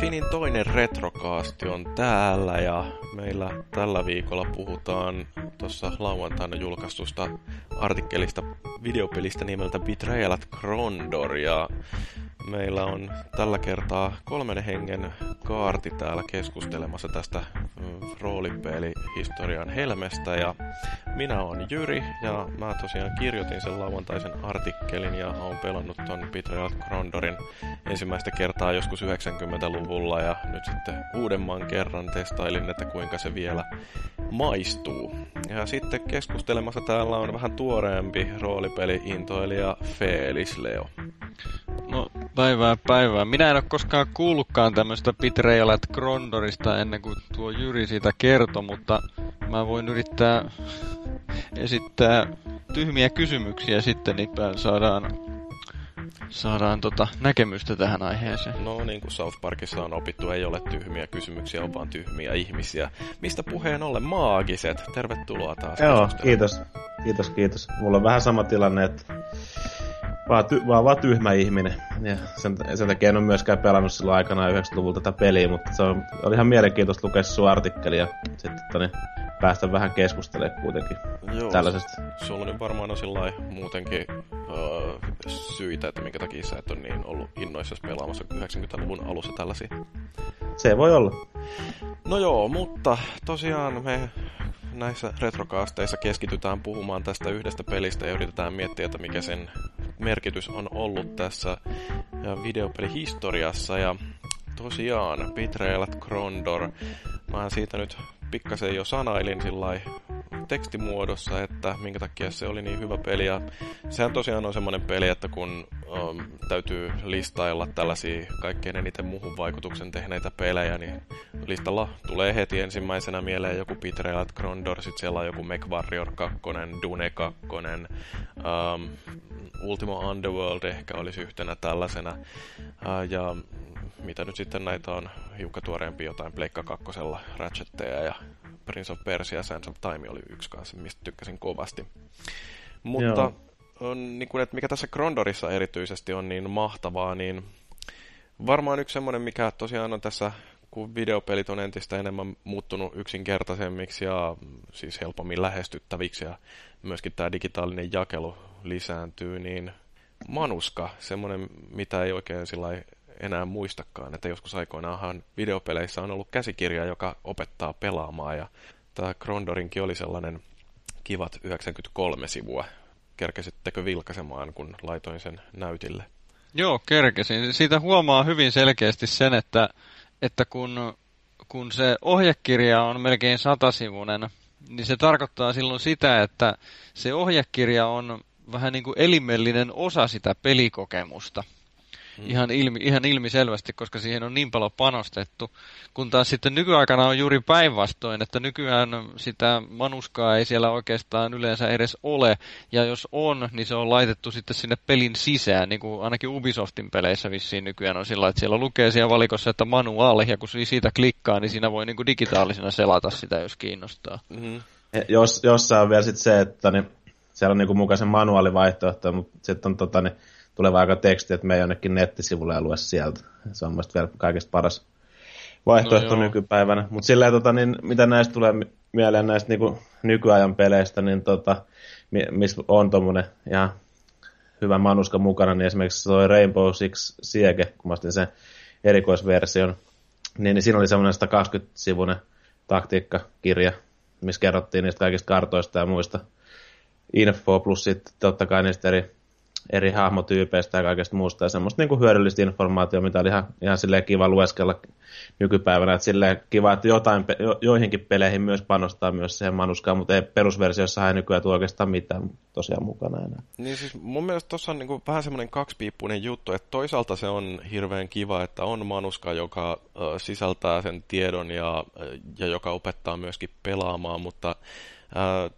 Finin toinen retrokaasti on täällä ja meillä tällä viikolla puhutaan tuossa lauantaina julkaistusta artikkelista videopelistä nimeltä Betrayal at Krondor ja meillä on tällä kertaa kolmen hengen kaarti täällä keskustelemassa tästä mm, roolipelihistorian helmestä ja minä olen Jyri ja mä tosiaan kirjoitin sen lauantaisen artikkelin ja olen pelannut ton Betrayal Krondorin ensimmäistä kertaa joskus 90-luvulla ja nyt sitten uudemman kerran testailin, että kuinka se vielä maistuu. Ja sitten keskustelemassa täällä on vähän tuoreempi roolipeli-intoilija Felis Leo. No päivää päivää. Minä en ole koskaan kuullutkaan tämmöistä Betrayal at Krondorista ennen kuin tuo Jyri siitä kertoi, mutta mä voin yrittää esittää tyhmiä kysymyksiä sitten, niin saadaan, saadaan tota näkemystä tähän aiheeseen. No niin kuin South Parkissa on opittu, ei ole tyhmiä kysymyksiä, on vaan tyhmiä ihmisiä. Mistä puheen ollen maagiset? Tervetuloa taas. Joo, kiitos. Kiitos, kiitos. Mulla on vähän sama tilanne, että vaan, ty, vaan, vaan tyhmä ihminen. Ja sen, sen takia en ole myöskään pelannut silloin aikana 90-luvulta tätä peliä, mutta se on, oli ihan mielenkiintoista lukea sun artikkeli ja sitten toni, päästä vähän keskustelemaan kuitenkin Joo, tällaisesta. Sulla nyt varmaan on sillä muutenkin uh, syitä, että minkä takia sä et ole niin ollut innoissasi pelaamassa 90-luvun alussa tällaisia. Se voi olla. No joo, mutta tosiaan me näissä retrokaasteissa keskitytään puhumaan tästä yhdestä pelistä ja yritetään miettiä, että mikä sen merkitys on ollut tässä videopelihistoriassa. Ja tosiaan, Betrayal Krondor, mä siitä nyt pikkasen jo sanailin sillä tekstimuodossa, että minkä takia se oli niin hyvä peli. Ja sehän tosiaan on semmoinen peli, että kun um, täytyy listailla tällaisia kaikkein eniten muuhun vaikutuksen tehneitä pelejä, niin listalla tulee heti ensimmäisenä mieleen joku Betrayal at Krondor, sitten siellä on joku MechWarrior 2, Dune 2, um, Ultima Underworld ehkä olisi yhtenä tällaisena. Uh, ja mitä nyt sitten näitä on hiukka tuoreempi jotain Pleikka kakkosella Ratchetteja ja Prince of Persia Sands of Time oli yksi kanssa, mistä tykkäsin kovasti. Mutta on, niin kuin, että mikä tässä Krondorissa erityisesti on niin mahtavaa, niin varmaan yksi semmoinen, mikä tosiaan on tässä, kun videopelit on entistä enemmän muuttunut yksinkertaisemmiksi ja siis helpommin lähestyttäviksi ja myöskin tämä digitaalinen jakelu lisääntyy, niin manuska, semmoinen, mitä ei oikein sillä enää muistakaan, että joskus aikoinaanhan videopeleissä on ollut käsikirja, joka opettaa pelaamaan ja tämä Krondorinkin oli sellainen kivat 93 sivua. Kerkesittekö vilkaisemaan, kun laitoin sen näytille? Joo, kerkesin. Siitä huomaa hyvin selkeästi sen, että, että kun, kun se ohjekirja on melkein satasivunen, niin se tarkoittaa silloin sitä, että se ohjekirja on vähän niin kuin elimellinen osa sitä pelikokemusta. Mm. Ihan, ilmi, ihan ilmiselvästi, koska siihen on niin paljon panostettu. Kun taas sitten nykyaikana on juuri päinvastoin, että nykyään sitä manuskaa ei siellä oikeastaan yleensä edes ole. Ja jos on, niin se on laitettu sitten sinne pelin sisään, niin kuin ainakin Ubisoftin peleissä vissiin nykyään on sillä, että siellä lukee siellä valikossa, että manuaali, ja kun siitä klikkaa, niin siinä voi niin kuin digitaalisena selata sitä, jos kiinnostaa. Mm-hmm. Jos, jossain on vielä sitten se, että niin, siellä on niin kuin mukaisen manuaalivaihtoehto, mutta sitten on tota, niin, tulee aika teksti, että me jonnekin nettisivulle ja lue sieltä. Se on mielestäni vielä kaikista paras vaihtoehto no nykypäivänä. Mutta silleen, tota, niin, mitä näistä tulee mieleen näistä niin nykyajan peleistä, niin tota, missä on tuommoinen ihan hyvä manuska mukana, niin esimerkiksi toi Rainbow Six Siege, kun mä sen erikoisversion, niin, niin siinä oli semmoinen 120-sivuinen taktiikkakirja, missä kerrottiin niistä kaikista kartoista ja muista info, plus sitten totta kai niistä eri eri hahmotyypeistä ja kaikesta muusta ja semmoista niin kuin hyödyllistä informaatiota, mitä oli ihan, ihan silleen kiva lueskella nykypäivänä, että silleen kiva, että jotain, jo, joihinkin peleihin myös panostaa myös siihen manuskaan, mutta ei perusversiossa ei nykyään tule oikeastaan mitään tosiaan mukana enää. Niin siis mun mielestä tuossa on niin kuin vähän semmoinen kaksipiippunen juttu, että toisaalta se on hirveän kiva, että on manuska, joka sisältää sen tiedon ja, ja joka opettaa myöskin pelaamaan, mutta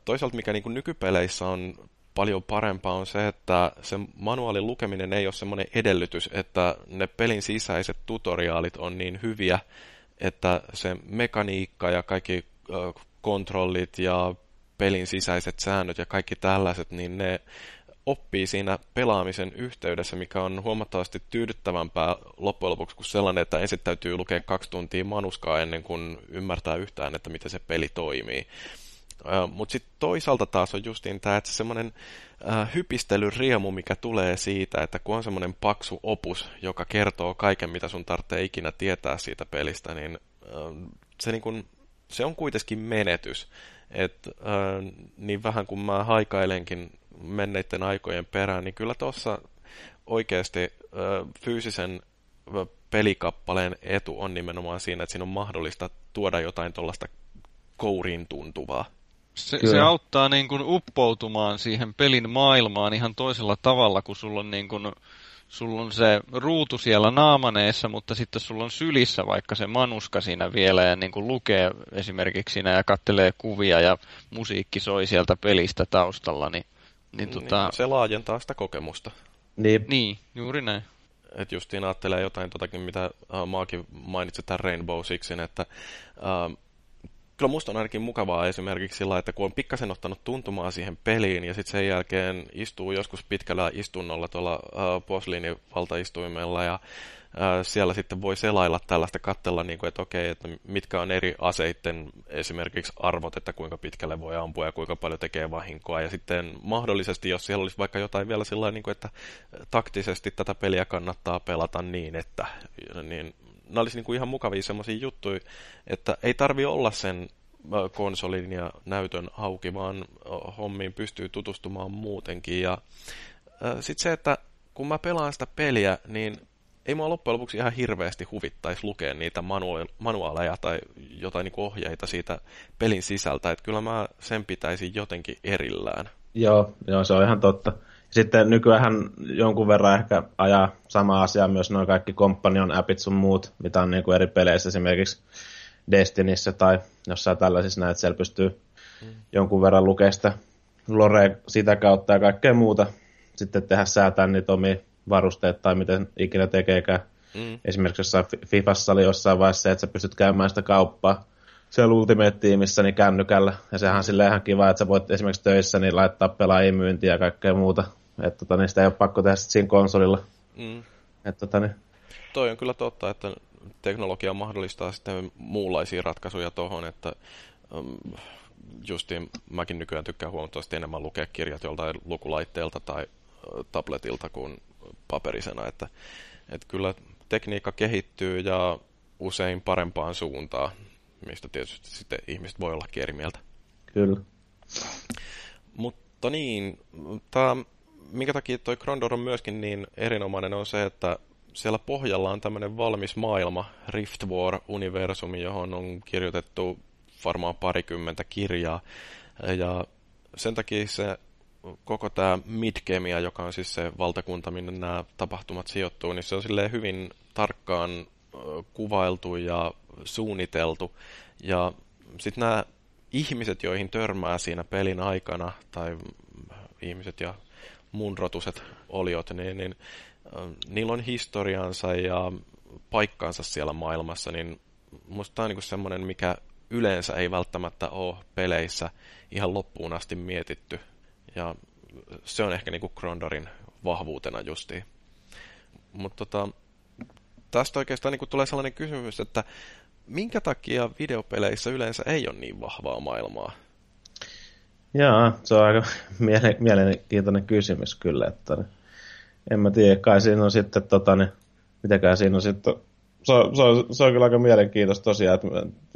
toisaalta mikä niin kuin nykypeleissä on paljon parempaa on se, että se manuaalin lukeminen ei ole semmoinen edellytys, että ne pelin sisäiset tutoriaalit on niin hyviä, että se mekaniikka ja kaikki kontrollit ja pelin sisäiset säännöt ja kaikki tällaiset, niin ne oppii siinä pelaamisen yhteydessä, mikä on huomattavasti tyydyttävämpää loppujen lopuksi kuin sellainen, että ensin täytyy lukea kaksi tuntia manuskaa ennen kuin ymmärtää yhtään, että miten se peli toimii. Mutta sitten toisaalta taas on justiin tämä, että semmoinen hypistelyriemu, mikä tulee siitä, että kun on semmoinen paksu opus, joka kertoo kaiken, mitä sun tarvitsee ikinä tietää siitä pelistä, niin se, niin kun, se on kuitenkin menetys. Et, niin vähän kuin mä haikailenkin menneiden aikojen perään, niin kyllä tuossa oikeasti fyysisen pelikappaleen etu on nimenomaan siinä, että siinä on mahdollista tuoda jotain tuollaista kourin tuntuvaa. Se, se auttaa niin kuin uppoutumaan siihen pelin maailmaan ihan toisella tavalla, kun sulla on, niin kuin, sulla on se ruutu siellä naamaneessa, mutta sitten sulla on sylissä vaikka se manuska siinä vielä ja niin kuin lukee esimerkiksi siinä ja kattelee kuvia ja musiikki soi sieltä pelistä taustalla. Niin, niin, niin tota... Se laajentaa sitä kokemusta. Niin, niin juuri näin. Että justiin ajattelee jotain totakin, mitä uh, Maakin mainitsi tämän Rainbow Sixin, että uh, kyllä musta on ainakin mukavaa esimerkiksi sillä, että kun on pikkasen ottanut tuntumaa siihen peliin ja sitten sen jälkeen istuu joskus pitkällä istunnolla tuolla uh, Posliinin valtaistuimella ja uh, siellä sitten voi selailla tällaista, katsella, niin kuin, että okei, että mitkä on eri aseiden esimerkiksi arvot, että kuinka pitkälle voi ampua ja kuinka paljon tekee vahinkoa. Ja sitten mahdollisesti, jos siellä olisi vaikka jotain vielä sillä niin kuin, että taktisesti tätä peliä kannattaa pelata niin, että niin nämä olisi niin kuin ihan mukavia semmoisia juttuja, että ei tarvi olla sen konsolin ja näytön auki, vaan hommiin pystyy tutustumaan muutenkin. Ja sitten se, että kun mä pelaan sitä peliä, niin ei mua loppujen lopuksi ihan hirveästi huvittaisi lukea niitä manuaaleja tai jotain niin ohjeita siitä pelin sisältä. Että kyllä mä sen pitäisin jotenkin erillään. Joo, joo, se on ihan totta. Sitten nykyään jonkun verran ehkä ajaa sama asia myös noin kaikki companion appit sun muut, mitä on niin kuin eri peleissä esimerkiksi Destinissä tai jossain tällaisissa näet, siellä pystyy mm. jonkun verran lukemaan sitä lore sitä kautta ja kaikkea muuta. Sitten tehdä säätää niitä omia varusteet tai miten ikinä tekeekään. Mm. Esimerkiksi jossain Fifassa oli jossain vaiheessa se, että sä pystyt käymään sitä kauppaa siellä Ultimate-tiimissä niin kännykällä. Ja sehän on silleen ihan kiva, että sä voit esimerkiksi töissä niin laittaa pelaajien myyntiä ja kaikkea muuta. Että tota, niin sitä ei ole pakko tehdä siinä konsolilla. Mm. Että tota, niin... Toi on kyllä totta, että teknologia mahdollistaa sitten muunlaisia ratkaisuja tuohon, että um, justiin mäkin nykyään tykkään huomattavasti enemmän lukea kirjat joltain lukulaitteelta tai tabletilta kuin paperisena, että, että kyllä tekniikka kehittyy ja usein parempaan suuntaan, mistä tietysti sitten ihmiset voi olla eri mieltä. Kyllä. Mutta niin, tämä minkä takia toi Krondor on myöskin niin erinomainen on se, että siellä pohjalla on tämmöinen valmis maailma, Rift War-universumi, johon on kirjoitettu varmaan parikymmentä kirjaa. Ja sen takia se koko tämä Midgemia, joka on siis se valtakunta, minne nämä tapahtumat sijoittuu, niin se on silleen hyvin tarkkaan kuvailtu ja suunniteltu. Ja sitten nämä ihmiset, joihin törmää siinä pelin aikana, tai ihmiset ja muunrotuiset oliot, niin, niin äh, niillä on historiansa ja paikkaansa siellä maailmassa, niin musta tämä on niin semmoinen, mikä yleensä ei välttämättä ole peleissä ihan loppuun asti mietitty. Ja se on ehkä niin kuin Grondorin vahvuutena justiin. Mutta tota, tästä oikeastaan niin tulee sellainen kysymys, että minkä takia videopeleissä yleensä ei ole niin vahvaa maailmaa? Joo, se on aika mielenkiintoinen kysymys kyllä, että en mä tiedä, kai siinä on sitten, tota, niin, mitäkään siinä on sitten, se on, se, on, se on kyllä aika mielenkiintoista tosiaan, että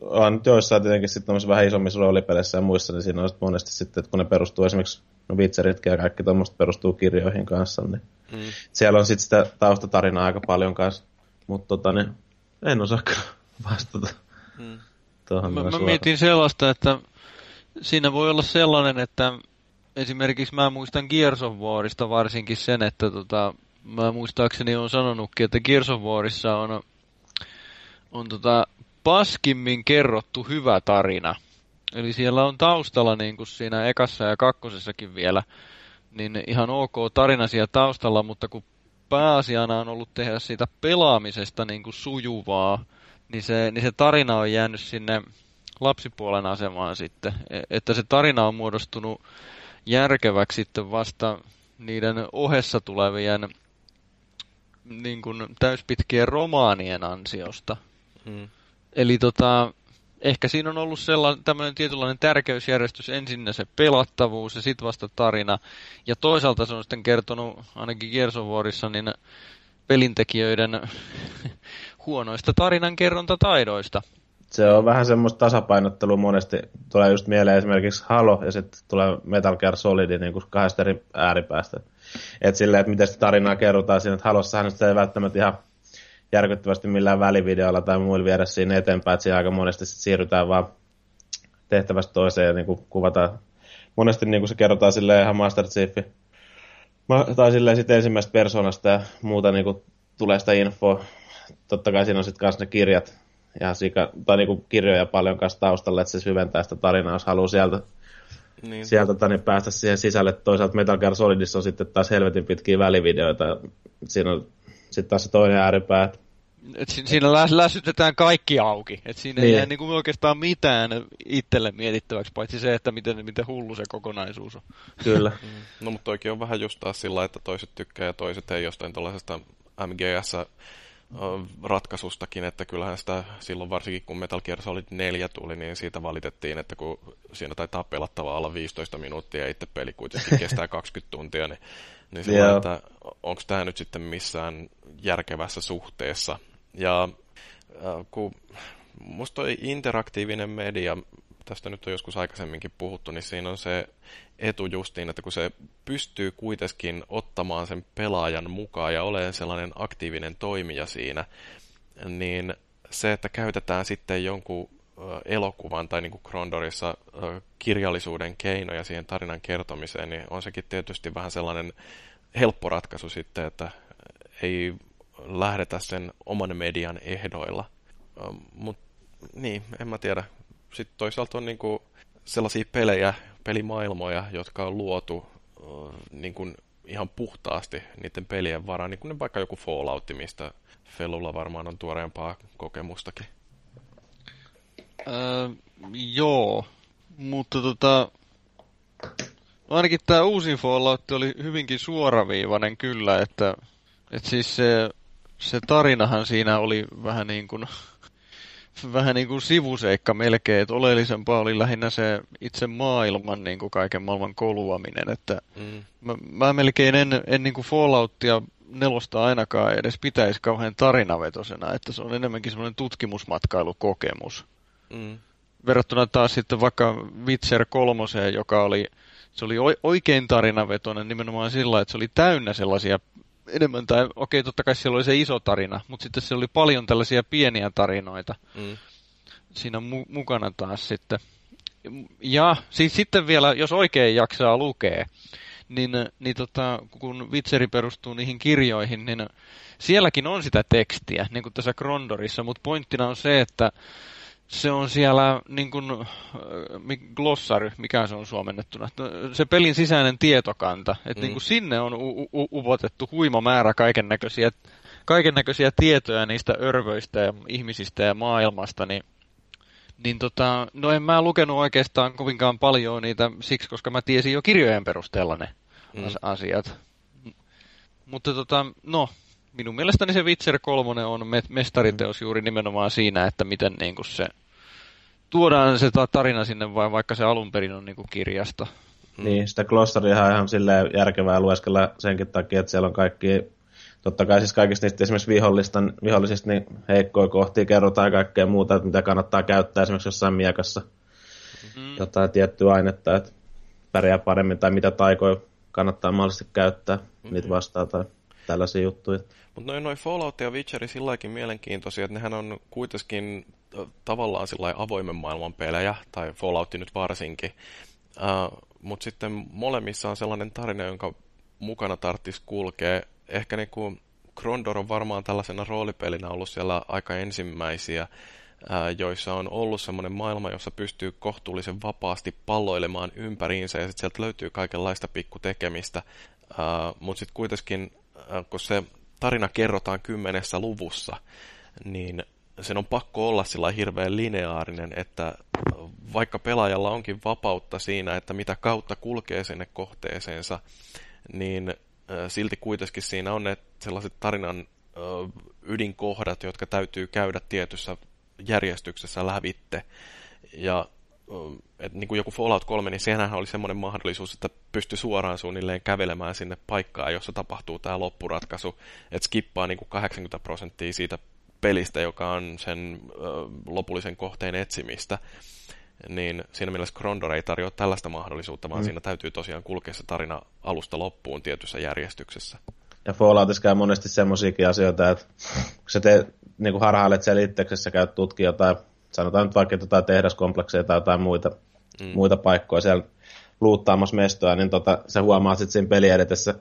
on nyt joissain tietenkin sitten vähän isommissa roolipeleissä ja muissa, niin siinä on sitten monesti sitten, että kun ne perustuu esimerkiksi, no Witcheritkin ja kaikki tuommoista perustuu kirjoihin kanssa, niin mm. siellä on sitten sitä taustatarinaa aika paljon kanssa, mutta tota, niin, en osaa vastata. Mm. Mä, mä mietin sellaista, että siinä voi olla sellainen, että esimerkiksi mä muistan Gears of Warista varsinkin sen, että tota, mä muistaakseni on sanonutkin, että Gears of Warissa on, on tota, paskimmin kerrottu hyvä tarina. Eli siellä on taustalla niin kuin siinä ekassa ja kakkosessakin vielä, niin ihan ok tarina siellä taustalla, mutta kun pääasiana on ollut tehdä siitä pelaamisesta niin kuin sujuvaa, niin se, niin se tarina on jäänyt sinne lapsipuolen asemaan sitten. E, että se tarina on muodostunut järkeväksi sitten vasta niiden ohessa tulevien niin kuin täyspitkien romaanien ansiosta. Hmm. Eli tota, ehkä siinä on ollut sellainen tämmöinen tietynlainen tärkeysjärjestys, ensin se pelattavuus ja sitten vasta tarina. Ja toisaalta se on sitten kertonut ainakin Warissa, niin pelintekijöiden huonoista tarinankerrontataidoista. Se on vähän semmoista tasapainottelua monesti. Tulee just mieleen esimerkiksi Halo ja sitten tulee Metal Gear Solid niin kuin kahdesta eri ääripäästä. Että silleen, että miten sitä tarinaa kerrotaan siinä, että Halossahan sitä ei välttämättä ihan järkyttävästi millään välivideolla tai muilla viedä siinä eteenpäin, että siinä aika monesti sit siirrytään vaan tehtävästä toiseen ja niin kuin kuvataan. Monesti niin kuin se kerrotaan silleen ihan Master Chief, tai silleen sitten ensimmäisestä persoonasta ja muuta niin kuin tulee sitä infoa. Totta kai siinä on sitten kanssa ne kirjat, ja sika, tai niin kuin kirjoja paljon kanssa taustalla, että se syventää sitä tarinaa, jos haluaa sieltä, niin. sieltä niin päästä siihen sisälle. Toisaalta Metal Gear Solidissa on sitten taas helvetin pitkiä välivideoita. Siinä on sitten taas se toinen ääripää, että et siinä lä- läsytetään kaikki auki. Et siinä niin. ei jää niinku oikeastaan mitään itselle mietittäväksi, paitsi se, että miten, miten hullu se kokonaisuus on. Kyllä. Mm. no mutta toikin on vähän just taas sillä, että toiset tykkää ja toiset ei jostain tuollaisesta MGS ratkaisustakin, että kyllähän sitä silloin varsinkin kun Metal Gear Solid 4 tuli, niin siitä valitettiin, että kun siinä taitaa pelattava alla 15 minuuttia ja itse peli kuitenkin kestää 20 tuntia, niin, niin sillä, että onko tämä nyt sitten missään järkevässä suhteessa. Ja äh, kun musta toi interaktiivinen media, tästä nyt on joskus aikaisemminkin puhuttu, niin siinä on se etu justiin, että kun se pystyy kuitenkin ottamaan sen pelaajan mukaan ja olemaan sellainen aktiivinen toimija siinä, niin se, että käytetään sitten jonkun elokuvan tai niin kuin Krondorissa kirjallisuuden keinoja siihen tarinan kertomiseen, niin on sekin tietysti vähän sellainen helppo ratkaisu sitten, että ei lähdetä sen oman median ehdoilla. Mutta niin, en mä tiedä. Sitten toisaalta on niinku sellaisia pelejä, pelimaailmoja, jotka on luotu niinku ihan puhtaasti niiden pelien varaan, niin kuin vaikka joku Fallout, mistä Fellulla varmaan on tuoreempaa kokemustakin. Öö, joo, mutta tota, ainakin tämä uusi Fallout oli hyvinkin suoraviivainen kyllä, että, että siis se se tarinahan siinä oli vähän niin kuin, vähän niin kuin sivuseikka melkein, että oleellisempaa oli lähinnä se itse maailman niin kuin kaiken maailman koluaminen, että mm. mä, mä melkein en, en niin kuin Falloutia nelosta ainakaan edes pitäisi kauhean tarinavetosena, että se on enemmänkin semmoinen tutkimusmatkailukokemus. Mm. Verrattuna taas sitten vaikka Witcher kolmoseen, joka oli, se oli oikein tarinavetoinen nimenomaan sillä, että se oli täynnä sellaisia enemmän, tai okei, totta kai siellä oli se iso tarina, mutta sitten siellä oli paljon tällaisia pieniä tarinoita mm. siinä mu- mukana taas sitten. Ja siis sitten vielä, jos oikein jaksaa lukea, niin, niin tota, kun Vitseri perustuu niihin kirjoihin, niin sielläkin on sitä tekstiä, niin kuin tässä Krondorissa, mutta pointtina on se, että se on siellä niin kuin, äh, glossary, mikä se on suomennettuna, se pelin sisäinen tietokanta, että mm. niin kuin sinne on upotettu huima määrä kaiken näköisiä kaiken näköisiä tietoja niistä örvöistä ja ihmisistä ja maailmasta, niin, niin tota, no en mä lukenut oikeastaan kovinkaan paljon niitä siksi, koska mä tiesin jo kirjojen perusteella ne mm. asiat. Mutta tota, no, minun mielestäni se Witcher 3 on mestariteos juuri nimenomaan siinä, että miten niin kuin se tuodaan se tarina sinne vai vaikka se alun perin on niin kuin kirjasta. Niin, sitä glossaria on ihan silleen järkevää lueskella senkin takia, että siellä on kaikki, totta kai siis kaikista niistä esimerkiksi vihollista, vihollisista niin heikkoja kohtia kerrotaan kaikkea muuta, että mitä kannattaa käyttää esimerkiksi jossain miekassa. Mm-hmm. Jotain tiettyä ainetta, että pärjää paremmin tai mitä taikoja kannattaa mahdollisesti käyttää, mm-hmm. niitä vastaan tai tällaisia juttuja. Mutta noin noi Fallout ja Witcheri silläkin mielenkiintoisia, että nehän on kuitenkin tavallaan sillä avoimen maailman pelejä, tai Fallout nyt varsinkin. Uh, Mutta sitten molemmissa on sellainen tarina, jonka mukana tarttis kulkea. Ehkä niin kuin Krondor on varmaan tällaisena roolipelinä ollut siellä aika ensimmäisiä, joissa on ollut semmoinen maailma, jossa pystyy kohtuullisen vapaasti palloilemaan ympäriinsä ja sitten sieltä löytyy kaikenlaista pikkutekemistä. Mutta sitten kuitenkin, kun se tarina kerrotaan kymmenessä luvussa, niin sen on pakko olla sillä hirveän lineaarinen, että vaikka pelaajalla onkin vapautta siinä, että mitä kautta kulkee sinne kohteeseensa, niin silti kuitenkin siinä on ne sellaiset tarinan ydinkohdat, jotka täytyy käydä tietyssä järjestyksessä lävitte. Ja että niin kuin joku Fallout 3, niin sehän oli semmoinen mahdollisuus, että pystyi suoraan suunnilleen kävelemään sinne paikkaan, jossa tapahtuu tämä loppuratkaisu, että skippaa niin kuin 80 prosenttia siitä pelistä, joka on sen ö, lopullisen kohteen etsimistä. Niin siinä mielessä Krondor ei tarjoa tällaista mahdollisuutta, vaan mm. siinä täytyy tosiaan kulkea se tarina alusta loppuun tietyssä järjestyksessä. Ja Falloutissa käy monesti semmoisiakin asioita, että kun sä teet, niin kuin harhailet siellä itseksessä, käyt tutkia jotain sanotaan nyt vaikka jotain tehdaskomplekseja tai jotain muita, mm. muita paikkoja siellä luuttaamassa mestoa, niin tota, sä huomaat sitten siinä peli edetessä,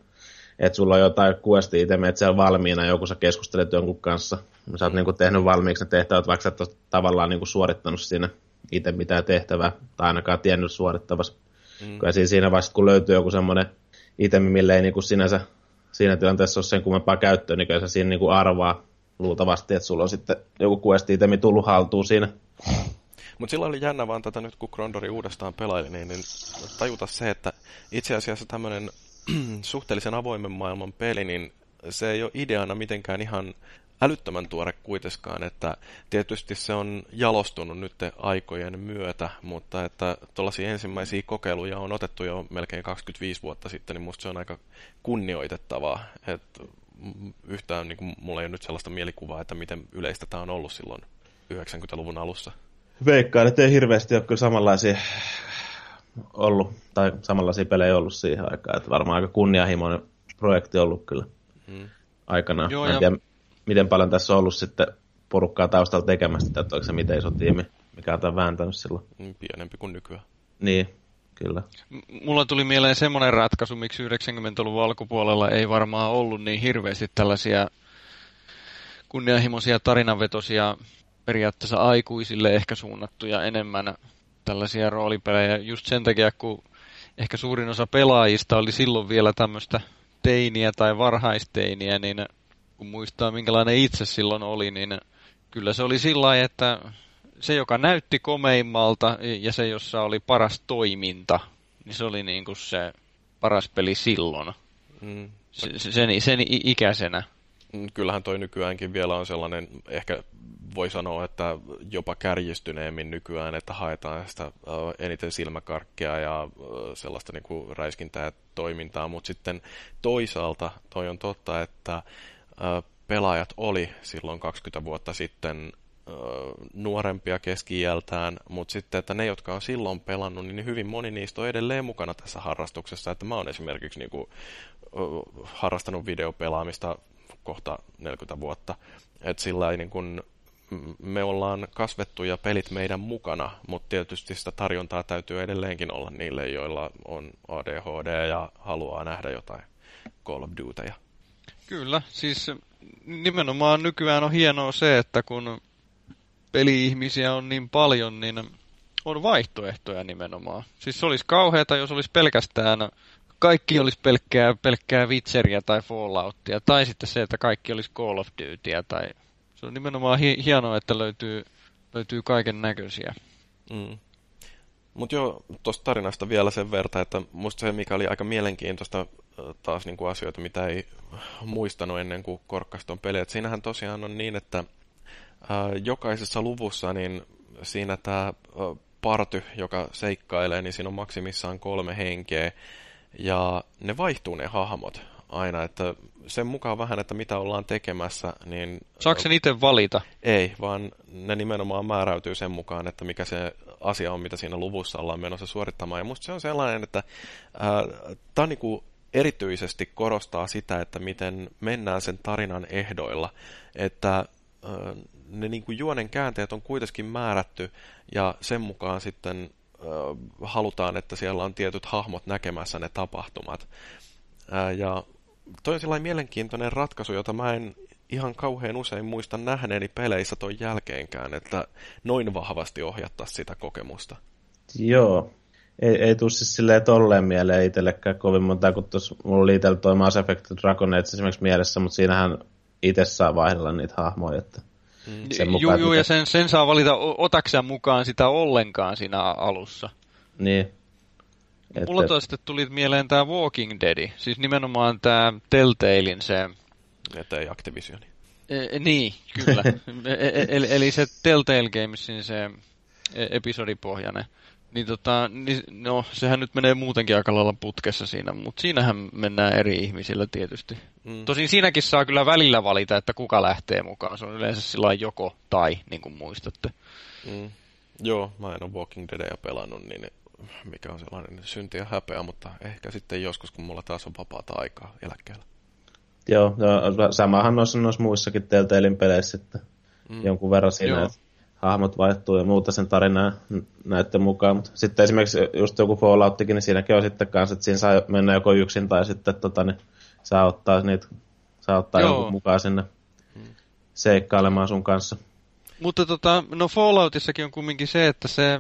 että sulla on jotain questi itemeet siellä valmiina, joku sä keskustelet jonkun kanssa. Sä oot mm. niinku tehnyt valmiiksi ne tehtävät, vaikka sä et ole tavallaan niinku suorittanut siinä itse mitään tehtävää, tai ainakaan tiennyt suorittavassa. Mm. Kyllä siinä, siinä vaiheessa, kun löytyy joku semmoinen itemi, mille ei niinku sinänsä siinä tilanteessa ole sen kummempaa käyttöä, niin kyllä sä siinä niinku arvaa luultavasti, että sulla on sitten joku quest itemi tullut haltuun siinä mutta silloin oli jännä vaan tätä nyt, kun Grondori uudestaan pelaili, niin, niin tajuta se, että itse asiassa tämmöinen suhteellisen avoimen maailman peli, niin se ei ole ideana mitenkään ihan älyttömän tuore kuitenkaan, että tietysti se on jalostunut nyt aikojen myötä, mutta että tuollaisia ensimmäisiä kokeiluja on otettu jo melkein 25 vuotta sitten, niin musta se on aika kunnioitettavaa, että yhtään niin kuin, mulla ei ole nyt sellaista mielikuvaa, että miten yleistä tämä on ollut silloin 90-luvun alussa. Veikkaan, että ei hirveästi ole kyllä samanlaisia ollut, tai samanlaisia pelejä ollut siihen aikaan. Että varmaan aika kunnianhimoinen projekti ollut kyllä hmm. aikanaan. Joo, en tiedä, miten paljon tässä on ollut sitten porukkaa taustalla tekemästä, että onko se miten iso tiimi, mikä on tämän vääntänyt silloin. Mm, pienempi kuin nykyään. Niin, kyllä. Mulla tuli mieleen semmoinen ratkaisu, miksi 90-luvun alkupuolella ei varmaan ollut niin hirveästi tällaisia kunnianhimoisia tarinanvetosia periaatteessa aikuisille ehkä suunnattuja enemmän tällaisia roolipelejä just sen takia, kun ehkä suurin osa pelaajista oli silloin vielä tämmöistä teiniä tai varhaisteiniä, niin kun muistaa minkälainen itse silloin oli, niin kyllä se oli sillä että se, joka näytti komeimmalta ja se, jossa oli paras toiminta, niin se oli niin kuin se paras peli silloin. Mm. Sen, sen, sen ikäisenä. Mm, kyllähän toi nykyäänkin vielä on sellainen, ehkä voi sanoa, että jopa kärjistyneemmin nykyään, että haetaan sitä eniten silmäkarkkia ja sellaista niin kuin räiskintää toimintaa, mutta sitten toisaalta toi on totta, että pelaajat oli silloin 20 vuotta sitten nuorempia keski mutta sitten, että ne, jotka on silloin pelannut, niin hyvin moni niistä on edelleen mukana tässä harrastuksessa. Että mä oon esimerkiksi niin kuin, harrastanut videopelaamista kohta 40 vuotta. Että sillä ei niin kuin, me ollaan kasvettu ja pelit meidän mukana, mutta tietysti sitä tarjontaa täytyy edelleenkin olla niille, joilla on ADHD ja haluaa nähdä jotain Call of Dutyä. Kyllä, siis nimenomaan nykyään on hienoa se, että kun peli-ihmisiä on niin paljon, niin on vaihtoehtoja nimenomaan. Siis se olisi kauheata, jos olisi pelkästään kaikki olisi pelkkää, pelkkää Witcheria tai Falloutia, tai sitten se, että kaikki olisi Call of Dutyä, tai se on nimenomaan hi- hienoa, että löytyy, löytyy kaiken näköisiä. Mm. Mutta joo, tuosta tarinasta vielä sen verran, että musta se, mikä oli aika mielenkiintoista taas niin kuin asioita, mitä ei muistanut ennen kuin korkkaston peli. Et siinähän tosiaan on niin, että ää, jokaisessa luvussa niin siinä tämä party, joka seikkailee, niin siinä on maksimissaan kolme henkeä. Ja ne vaihtuu ne hahmot aina, että sen mukaan vähän, että mitä ollaan tekemässä, niin... Saako sen itse valita? Ei, vaan ne nimenomaan määräytyy sen mukaan, että mikä se asia on, mitä siinä luvussa ollaan menossa suorittamaan. Ja musta se on sellainen, että tämä niinku erityisesti korostaa sitä, että miten mennään sen tarinan ehdoilla, että ää, ne niinku juonen käänteet on kuitenkin määrätty ja sen mukaan sitten halutaan, että siellä on tietyt hahmot näkemässä ne tapahtumat. ja toi on sellainen mielenkiintoinen ratkaisu, jota mä en ihan kauhean usein muista nähneeni peleissä ton jälkeenkään, että noin vahvasti ohjattaa sitä kokemusta. Joo. Ei, ei tule siis silleen tolleen mieleen itsellekään kovin monta, kun tuossa mulla oli itsellä toi Mass Effect Dragon Age esimerkiksi mielessä, mutta siinähän itse saa vaihdella niitä hahmoja, että. Sen mukaan, juu, juu, ja sen, sen saa valita otakseen mukaan sitä ollenkaan siinä alussa. Niin. Et, Mulla toista sitten tuli mieleen tämä Walking Dead, siis nimenomaan tämä Telltalein se... Että ei Activisioni. E, niin, kyllä. E, e, eli, eli se Telltale Gamesin se e, episodipohjainen. Niin tota, niin, no sehän nyt menee muutenkin aika lailla putkessa siinä, mutta siinähän mennään eri ihmisillä tietysti. Mm. Tosin siinäkin saa kyllä välillä valita, että kuka lähtee mukaan. Se on yleensä sillä joko tai, niin kuin muistatte. Mm. Joo, mä en ole Walking Deadia pelannut, niin mikä on sellainen synti ja häpeä, mutta ehkä sitten joskus, kun mulla taas on vapaata aikaa eläkkeellä. Joo, no, samahan noissa, noissa muissakin Telltalein peleissä, että mm. jonkun verran siinä, että hahmot vaihtuu ja muuta sen tarinaa näiden mukaan. Mutta sitten esimerkiksi just joku Fallouttikin, niin siinäkin on sitten kanssa, että siinä saa mennä joko yksin tai sitten tota, niin saa ottaa niitä, saa ottaa Joo. jonkun mukaan sinne seikkailemaan sun kanssa. Mutta tota, no Falloutissakin on kumminkin se, että se,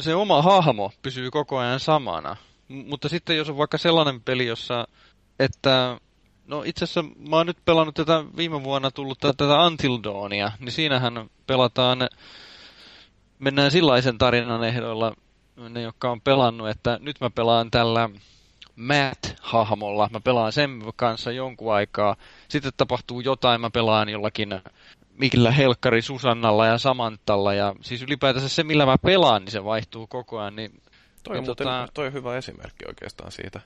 se oma hahmo pysyy koko ajan samana. M- mutta sitten jos on vaikka sellainen peli, jossa, että No itse asiassa mä oon nyt pelannut tätä viime vuonna tullut tätä Until Dawnia, niin siinähän pelataan, mennään sellaisen tarinan ehdoilla, ne jotka on pelannut, että nyt mä pelaan tällä Matt-hahmolla, mä pelaan sen kanssa jonkun aikaa, sitten tapahtuu jotain, mä pelaan jollakin millä helkkari Susannalla ja Samantalla, ja siis ylipäätänsä se, millä mä pelaan, niin se vaihtuu koko ajan. Niin, toi, niin, tota... toi on hyvä esimerkki oikeastaan siitä.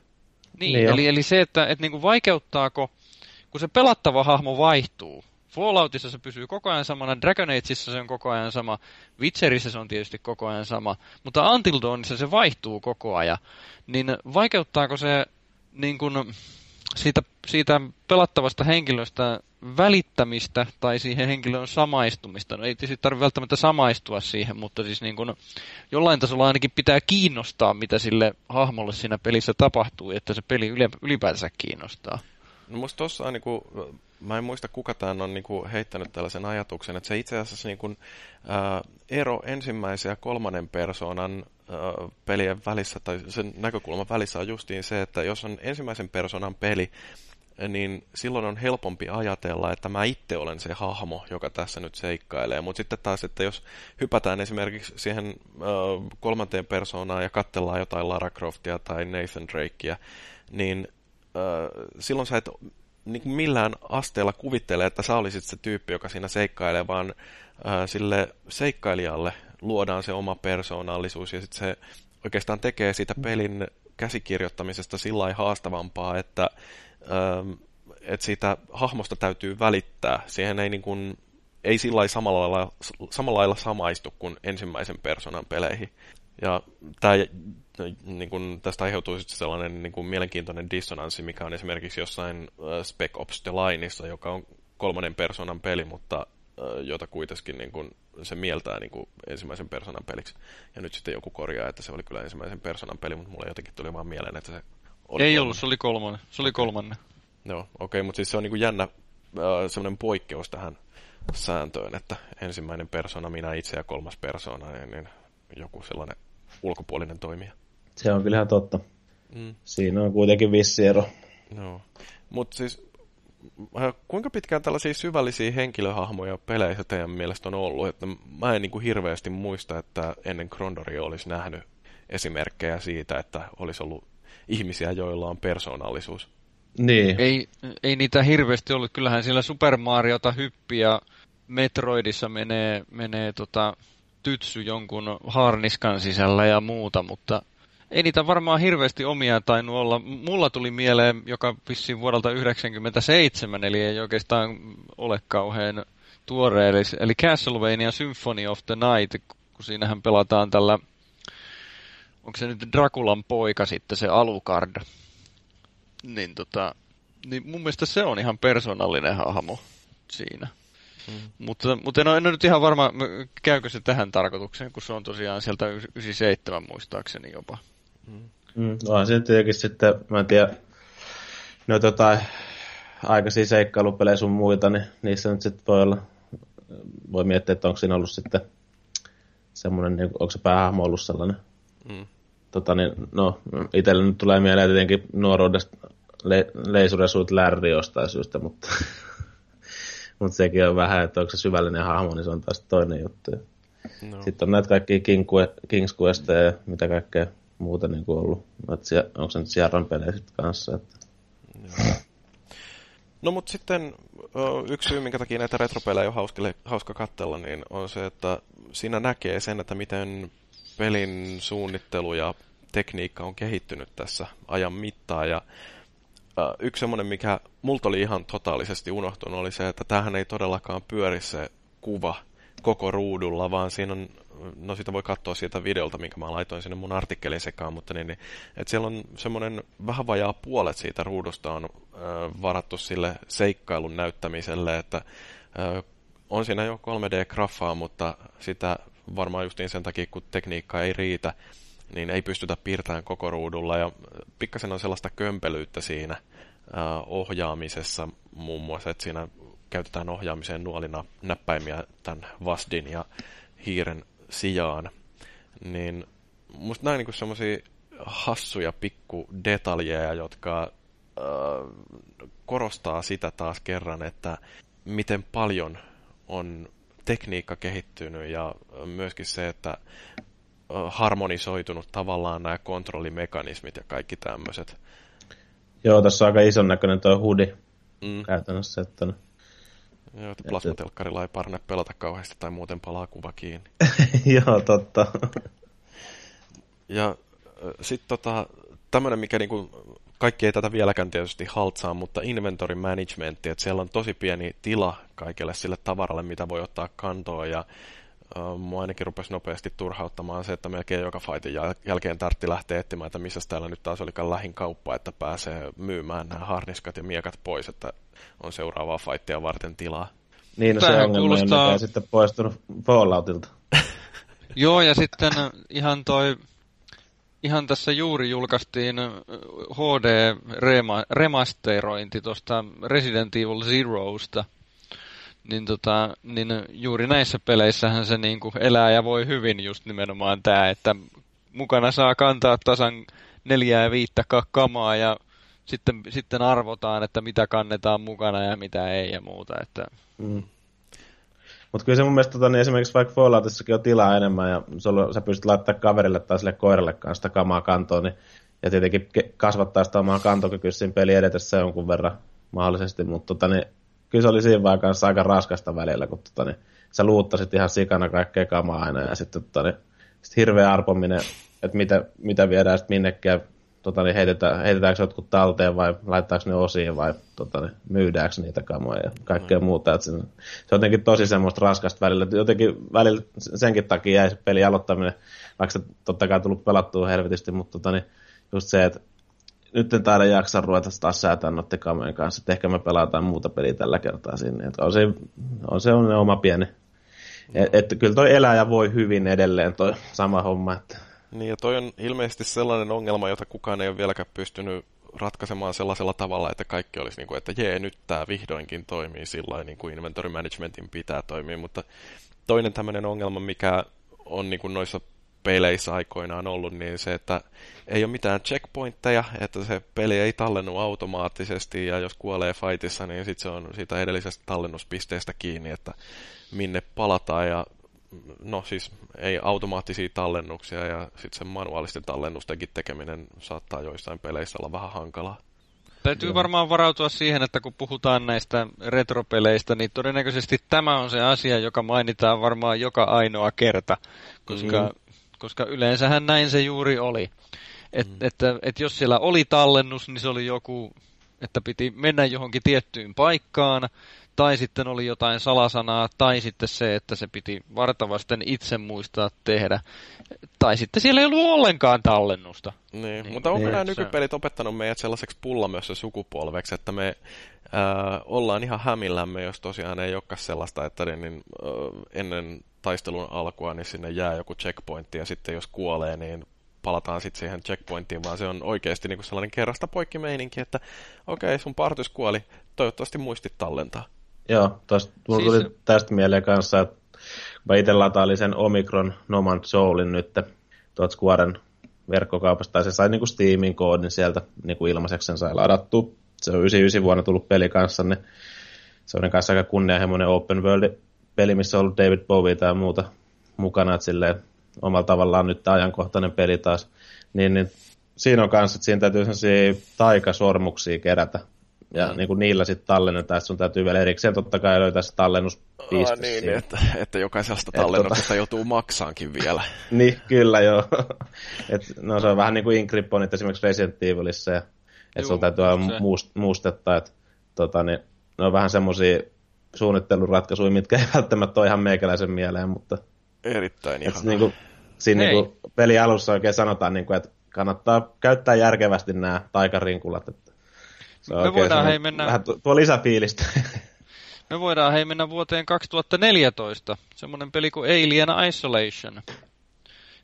Niin, niin eli, eli se, että et niinku vaikeuttaako, kun se pelattava hahmo vaihtuu. Falloutissa se pysyy koko ajan samana, Dragon Ageissa se on koko ajan sama, Witcherissa se on tietysti koko ajan sama, mutta Until Dawnissa se vaihtuu koko ajan. Niin vaikeuttaako se niin kun, siitä, siitä pelattavasta henkilöstä välittämistä tai siihen henkilön samaistumista. No ei tietysti tarvitse välttämättä samaistua siihen, mutta siis niin kuin jollain tasolla ainakin pitää kiinnostaa, mitä sille hahmolle siinä pelissä tapahtuu, että se peli ylipäätänsä kiinnostaa. No musta tossa on niinku, mä en muista kuka tämän on niinku heittänyt tällaisen ajatuksen, että se itse asiassa niinku, ää, ero ensimmäisen ja kolmannen persoonan ää, pelien välissä, tai sen näkökulman välissä on justiin se, että jos on ensimmäisen persoonan peli, niin silloin on helpompi ajatella, että mä itse olen se hahmo, joka tässä nyt seikkailee. Mutta sitten taas, että jos hypätään esimerkiksi siihen ö, kolmanteen persoonaan ja katsellaan jotain Lara Croftia tai Nathan Drakea, niin ö, silloin sä et niin kuin millään asteella kuvittele, että sä olisit se tyyppi, joka siinä seikkailee, vaan ö, sille seikkailijalle luodaan se oma persoonallisuus ja sitten se oikeastaan tekee siitä pelin käsikirjoittamisesta sillä haastavampaa, että Ähm, että siitä hahmosta täytyy välittää. Siihen ei, niin kuin, ei sillä samalla lailla, samalla lailla samaistu kuin ensimmäisen persoonan peleihin. Ja tämä, niin kuin, tästä aiheutuu sitten sellainen niin kuin, mielenkiintoinen dissonanssi, mikä on esimerkiksi jossain Spec Ops The Lineissa, joka on kolmannen persoonan peli, mutta jota kuitenkin niin kuin, se mieltää niin kuin, ensimmäisen persoonan peliksi. Ja nyt sitten joku korjaa, että se oli kyllä ensimmäisen persoonan peli, mutta mulle jotenkin tuli vaan mieleen, että se oli Ei kolmannen. ollut, se oli kolmannen. Se oli kolmannen. Joo, okei, okay, mutta siis se on niinku jännä äh, semmoinen poikkeus tähän sääntöön, että ensimmäinen persona minä itse ja kolmas persona, niin, niin joku sellainen ulkopuolinen toimija. Se on kyllä ihan totta. Mm. Siinä on kuitenkin vissi ero. Joo, mutta siis äh, kuinka pitkään tällaisia syvällisiä henkilöhahmoja peleissä teidän mielestä on ollut? Että mä en niin kuin hirveästi muista, että ennen Krondoria olisi nähnyt esimerkkejä siitä, että olisi ollut ihmisiä, joilla on persoonallisuus. Niin. Ei, ei niitä hirveästi ollut. Kyllähän siellä Super Mariota hyppi ja Metroidissa menee, menee tota, tytsy jonkun harniskan sisällä ja muuta, mutta ei niitä varmaan hirveästi omia tainnut olla. Mulla tuli mieleen, joka vissiin vuodelta 1997, eli ei oikeastaan ole kauhean tuore, eli, eli Castlevania Symphony of the Night, kun siinähän pelataan tällä onko se nyt Drakulan poika sitten se Alucard. Niin tota, niin mun mielestä se on ihan persoonallinen hahmo siinä. Mm. Mutta, mutta en, ole, en ole nyt ihan varma, käykö se tähän tarkoitukseen, kun se on tosiaan sieltä 97 muistaakseni jopa. Mm. Mm, on se tietenkin sitten, mä en tiedä, no tota, aikaisia seikkailupelejä sun muita, niin niissä nyt sitten voi olla, voi miettiä, että onko siinä ollut sitten semmoinen, niin onko se päähahmo ollut sellainen mm tota, niin, no, itselle nyt tulee mieleen tietenkin nuoruudesta le, leisuresuit lärri jostain syystä, mutta, mutta sekin on vähän, että onko se syvällinen hahmo, niin se on taas toinen juttu. No. Sitten on näitä kaikkia King, King's Quest ja mitä kaikkea muuta niin kuin ollut. Että onko se nyt Sierran pelejä sitten kanssa. Että... No mutta sitten yksi syy, minkä takia näitä retropelejä on hauska, hauska katsella, niin on se, että siinä näkee sen, että miten pelin suunnittelu ja tekniikka on kehittynyt tässä ajan mittaan. Ja yksi semmoinen, mikä multa oli ihan totaalisesti unohtunut, oli se, että tähän ei todellakaan pyöri se kuva koko ruudulla, vaan siinä on, no sitä voi katsoa siitä videolta, minkä mä laitoin sinne mun artikkelin sekaan, mutta niin, niin että siellä on semmoinen vähän vajaa puolet siitä ruudusta on ö, varattu sille seikkailun näyttämiselle, että ö, on siinä jo 3D-graffaa, mutta sitä varmaan justiin sen takia, kun tekniikka ei riitä, niin ei pystytä piirtämään koko ruudulla. Ja pikkasen on sellaista kömpelyyttä siinä äh, ohjaamisessa muun muassa, että siinä käytetään ohjaamiseen nuolina näppäimiä tämän Vasdin ja hiiren sijaan. Niin musta näin niin semmoisia hassuja pikku detaljeja, jotka äh, korostaa sitä taas kerran, että miten paljon on tekniikka kehittynyt ja myöskin se, että harmonisoitunut tavallaan nämä kontrollimekanismit ja kaikki tämmöiset. Joo, tässä on aika ison näköinen tuo hudi mm. käytännössä. Että... Joo, että plasmatelkkarilla ei parne pelata kauheasti tai muuten palaa kuva kiinni. Joo, totta. ja sitten tota, tämmöinen, mikä niinku, kaikki ei tätä vieläkään tietysti haltsaa, mutta inventory management, että siellä on tosi pieni tila kaikelle sille tavaralle, mitä voi ottaa kantoon ja Uh, mua ainakin rupesi nopeasti turhauttamaan se, että melkein joka fightin jäl- jälkeen tartti lähteä etsimään, että missä täällä nyt taas olikaan lähin kauppa, että pääsee myymään nämä harniskat ja miekat pois, että on seuraavaa fightia varten tilaa. Niin, no se ongelma kuulostaa... on sitten poistunut Falloutilta. Joo, ja sitten ihan toi, ihan tässä juuri julkaistiin HD-remasterointi tuosta Resident Evil Zerosta – niin, tota, niin juuri näissä peleissähän se niin kuin elää ja voi hyvin just nimenomaan tämä, että mukana saa kantaa tasan neljää ja viittä kamaa ja sitten, sitten arvotaan, että mitä kannetaan mukana ja mitä ei ja muuta. Että... Mm. Mutta kyllä se mun mielestä tota, niin esimerkiksi vaikka Falloutissakin on tilaa enemmän ja sulla, sä pystyt laittamaan kaverille tai sille koiralle kanssa sitä kamaa kantoon, niin, ja tietenkin kasvattaa sitä omaa kantokykyä siinä peli edetessä jonkun verran mahdollisesti, mutta tota, niin, kyllä se oli siinä vaan kanssa aika raskasta välillä, kun tota, niin, sä luuttasit ihan sikana kaikkea kamaa aina ja sitten tota, niin, sit hirveä arpominen, että mitä, mitä viedään sitten minnekään, tota, niin heitetään, heitetäänkö jotkut talteen vai laitetaanko ne osiin vai tota, niin, myydäänkö niitä kamoja ja kaikkea mm. muuta. Et se, se on jotenkin tosi semmoista raskasta välillä. Jotenkin välillä senkin takia jäi se peli aloittaminen, vaikka se totta kai tullut pelattua helvetisti, mutta tota, niin, just se, että nyt en taida jaksa ruveta taas säätää noiden kamojen kanssa, että ehkä me pelataan muuta peliä tällä kertaa sinne. Että on se, on se on oma pieni. Et, että kyllä toi eläjä voi hyvin edelleen toi sama homma. Että... Niin ja toi on ilmeisesti sellainen ongelma, jota kukaan ei ole vieläkään pystynyt ratkaisemaan sellaisella tavalla, että kaikki olisi niin kuin, että jee, nyt tämä vihdoinkin toimii sillä niin kuin inventory managementin pitää toimia, mutta toinen tämmöinen ongelma, mikä on niin kuin noissa peleissä aikoinaan ollut, niin se, että ei ole mitään checkpointteja, että se peli ei tallennu automaattisesti, ja jos kuolee fightissa, niin sitten se on siitä edellisestä tallennuspisteestä kiinni, että minne palataan, ja no siis ei automaattisia tallennuksia, ja sitten sen manuaalisten tallennustenkin tekeminen saattaa joissain peleissä olla vähän hankalaa. Täytyy varmaan varautua siihen, että kun puhutaan näistä retropeleistä, niin todennäköisesti tämä on se asia, joka mainitaan varmaan joka ainoa kerta, koska mm koska yleensähän näin se juuri oli. Et, mm. että, että jos siellä oli tallennus, niin se oli joku, että piti mennä johonkin tiettyyn paikkaan, tai sitten oli jotain salasanaa, tai sitten se, että se piti vartavasten itse muistaa tehdä, tai sitten siellä ei ollut ollenkaan tallennusta. Niin, niin mutta onko niin, nämä nykypelit opettanut meidät sellaiseksi pullamössä sukupolveksi, että me äh, ollaan ihan hämillämme, jos tosiaan ei olekaan sellaista, että niin, niin äh, ennen taistelun alkua, niin sinne jää joku checkpointti, ja sitten jos kuolee, niin palataan sitten siihen checkpointtiin, vaan se on oikeasti niin kuin sellainen kerrasta poikki meininki, että okei, okay, sun partys kuoli, toivottavasti muistit tallentaa. Joo, tosta, mulla siis... tuli tästä mieleen kanssa, että mä itse latailin sen Omicron Noman Soulin nyt tuot Squaren verkkokaupasta, tai se sai niinku Steamin koodin sieltä niinku ilmaiseksi sen sai ladattua. Se on 99 vuonna tullut peli kanssa, niin se on kanssa aika kunnianhimoinen open world peli, missä on ollut David Bowie tai muuta mukana, että silleen, omalla tavallaan nyt ajankohtainen peli taas, niin, niin siinä on kanssa, että siinä täytyy sellaisia taikasormuksia kerätä. Ja mm. niin kuin niillä sitten tallennetaan, että sun täytyy vielä erikseen totta kai löytää se tallennuspiste. Ah, niin, että, että jokaisesta tallennuksesta tota... joutuu maksaankin vielä. niin, kyllä joo. Et, no se on vähän niin kuin Inkriponit esimerkiksi Resident Evilissa, ja, että sun täytyy olla muust, muustetta, että tota, niin, ne on vähän semmoisia suunnitteluratkaisuja, mitkä ei välttämättä ole ihan meikäläisen mieleen, mutta... Erittäin ihan. Niin kuin, siinä niin kuin peli alussa oikein sanotaan, niin kuin, että kannattaa käyttää järkevästi nämä taikarinkulat. Että se on Me voidaan hei mennä... Vähän tuo lisäfiilistä. Me voidaan hei mennä vuoteen 2014. Semmoinen peli kuin Alien Isolation.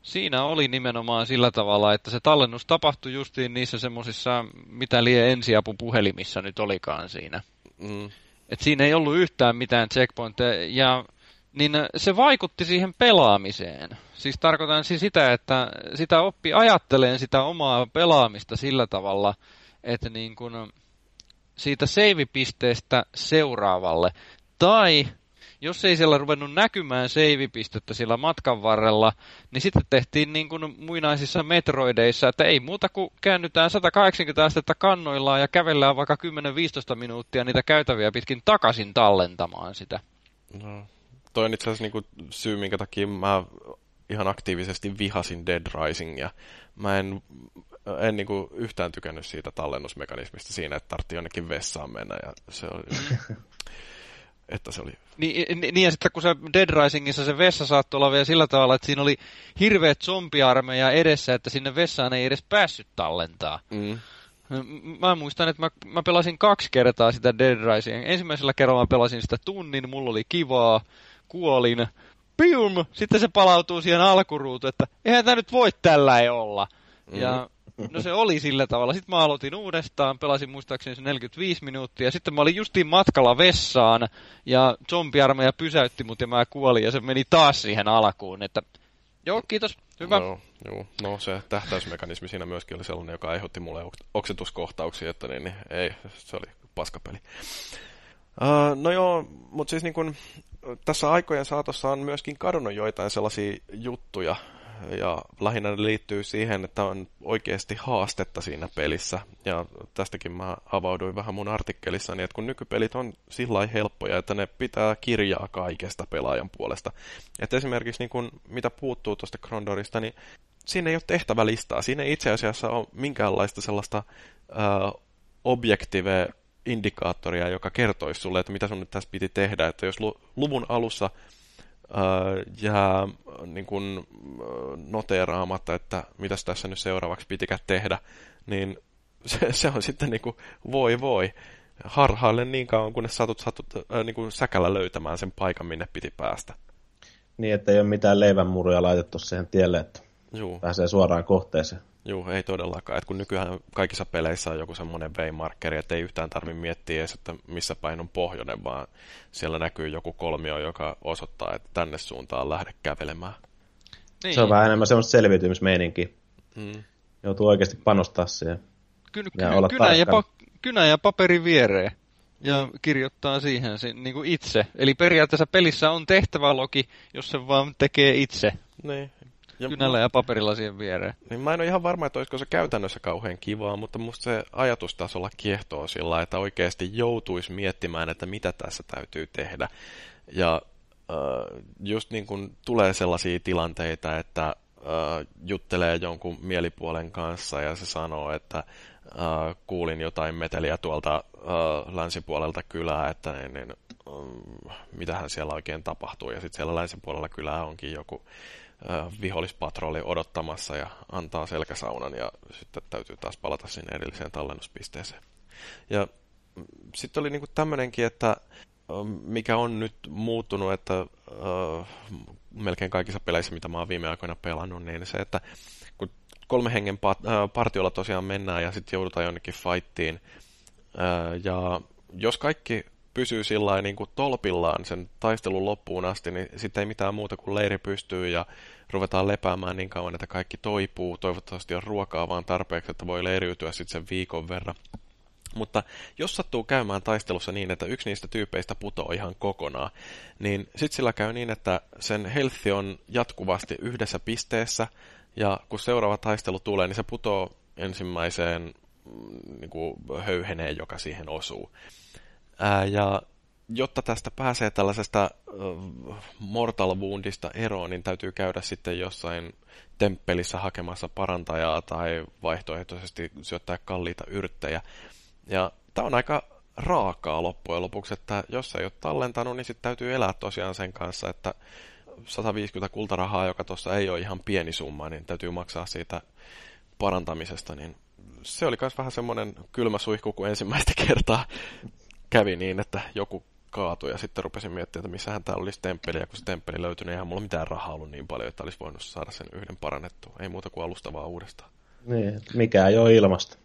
Siinä oli nimenomaan sillä tavalla, että se tallennus tapahtui justiin niissä semmoisissa, mitä lie ensiapupuhelimissa nyt olikaan siinä. Mm. Et siinä ei ollut yhtään mitään checkpointteja, ja niin se vaikutti siihen pelaamiseen. Siis tarkoitan siis sitä, että sitä oppi ajatteleen sitä omaa pelaamista sillä tavalla, että niin kun siitä save-pisteestä seuraavalle. Tai jos ei siellä ruvennut näkymään save-pistettä sillä matkan varrella, niin sitten tehtiin niin kuin muinaisissa metroideissa, että ei muuta kuin käännytään 180 astetta kannoillaan ja kävellään vaikka 10-15 minuuttia niitä käytäviä pitkin takaisin tallentamaan sitä. No, toi on itse asiassa niin syy, minkä takia mä ihan aktiivisesti vihasin Dead Risingia. Mä en, en niin kuin yhtään tykännyt siitä tallennusmekanismista siinä, että tarvittiin jonnekin vessaan mennä. Ja se oli, että se oli... Niin, niin ja sitten kun se Dead Risingissa se vessa saattoi olla vielä sillä tavalla, että siinä oli hirveät zombiarmeja edessä, että sinne vessaan ei edes päässyt tallentaa. Mm. Mä muistan, että mä, mä pelasin kaksi kertaa sitä Dead Rising. Ensimmäisellä kerralla mä pelasin sitä tunnin, mulla oli kivaa, kuolin, pium, sitten se palautuu siihen alkuruutuun, että eihän tämä nyt voi tällä ei olla. Mm. Ja no se oli sillä tavalla. Sitten mä aloitin uudestaan, pelasin muistaakseni se 45 minuuttia. Sitten mä olin justiin matkalla vessaan ja zombiarmeija pysäytti mut ja mä kuolin ja se meni taas siihen alkuun. Että joo, kiitos, hyvä. No, joo. no se tähtäysmekanismi siinä myöskin oli sellainen, joka aiheutti mulle oksetuskohtauksia, että niin, niin ei, se oli paskapeli. Uh, no joo, mutta siis niin kun, tässä aikojen saatossa on myöskin kadonnut joitain sellaisia juttuja, ja lähinnä ne liittyy siihen, että on oikeasti haastetta siinä pelissä. Ja tästäkin mä avauduin vähän mun artikkelissani, että kun nykypelit on sillä helppoja, että ne pitää kirjaa kaikesta pelaajan puolesta. Että esimerkiksi niin kun, mitä puuttuu tuosta Krondorista, niin siinä ei ole tehtävälistaa. Siinä ei itse asiassa ole minkäänlaista sellaista äh, objektive indikaattoria, joka kertoisi sulle, että mitä sun nyt tässä piti tehdä. Että jos luvun alussa jää niin kuin, noteeraamatta, että mitä tässä nyt seuraavaksi pitikään tehdä, niin se, se on sitten niin kuin, voi voi. Harhaille niin kauan, kunnes satut, satut äh, niin kuin säkällä löytämään sen paikan, minne piti päästä. Niin, että ei ole mitään leivänmuruja laitettu siihen tielle, että Juu. pääsee suoraan kohteeseen. Joo, ei todellakaan. Et kun nykyään kaikissa peleissä on joku semmoinen V-markkeri, että ei yhtään tarvitse miettiä edes, että missä päin on pohjoinen, vaan siellä näkyy joku kolmio, joka osoittaa, että tänne suuntaan lähde kävelemään. Niin. Se on vähän enemmän semmoista selviytymismeininki. Hmm. Joutuu oikeasti panostaa siihen. Kyn, ja kyn, olla kynä, ja pa- kynä ja paperi viereen ja kirjoittaa siihen niin kuin itse. Eli periaatteessa pelissä on tehtävälogi, jos se vaan tekee itse. Niin, ja kynällä ja paperilla siihen viereen. Niin mä en ole ihan varma, että olisiko se käytännössä kauhean kivaa, mutta musta se ajatustasolla kiehtoo sillä, että oikeasti joutuisi miettimään, että mitä tässä täytyy tehdä. Ja äh, just niin kuin tulee sellaisia tilanteita, että äh, juttelee jonkun mielipuolen kanssa ja se sanoo, että äh, kuulin jotain meteliä tuolta äh, länsipuolelta kylää, että niin, niin, äh, mitähän siellä oikein tapahtuu. Ja sitten siellä länsipuolella kylää onkin joku vihollispatrolli odottamassa ja antaa selkäsaunan ja sitten täytyy taas palata sinne edelliseen tallennuspisteeseen. Ja mm, sitten oli niinku tämmöinenkin, että mikä on nyt muuttunut, että äh, melkein kaikissa peleissä, mitä mä oon viime aikoina pelannut, niin se, että kun kolme hengen pat- partiolla tosiaan mennään ja sitten joudutaan jonnekin fightiin, äh, ja jos kaikki pysyy sillä niin kuin tolpillaan sen taistelun loppuun asti, niin sitten ei mitään muuta kuin leiri pystyy ja ruvetaan lepäämään niin kauan, että kaikki toipuu. Toivottavasti on ruokaa vaan tarpeeksi, että voi leiriytyä sitten sen viikon verran. Mutta jos sattuu käymään taistelussa niin, että yksi niistä tyypeistä putoo ihan kokonaan, niin sitten sillä käy niin, että sen health on jatkuvasti yhdessä pisteessä, ja kun seuraava taistelu tulee, niin se putoo ensimmäiseen mm, niin kuin höyheneen, joka siihen osuu. Ää, ja jotta tästä pääsee tällaisesta äh, mortal woundista eroon, niin täytyy käydä sitten jossain temppelissä hakemassa parantajaa tai vaihtoehtoisesti syöttää kalliita yrttejä. Ja tämä on aika raakaa loppujen lopuksi, että jos ei ole tallentanut, niin sitten täytyy elää tosiaan sen kanssa, että 150 kultarahaa, joka tuossa ei ole ihan pieni summa, niin täytyy maksaa siitä parantamisesta, niin se oli myös vähän semmoinen kylmä suihku, kun ensimmäistä kertaa kävi niin, että joku kaatui ja sitten rupesin miettimään, että missähän täällä olisi temppeli, ja kun se temppeli löytyi, niin eihän mulla mitään rahaa ollut niin paljon, että olisi voinut saada sen yhden parannettua. Ei muuta kuin alusta vaan uudestaan. Niin, mikä ei ole ilmasta.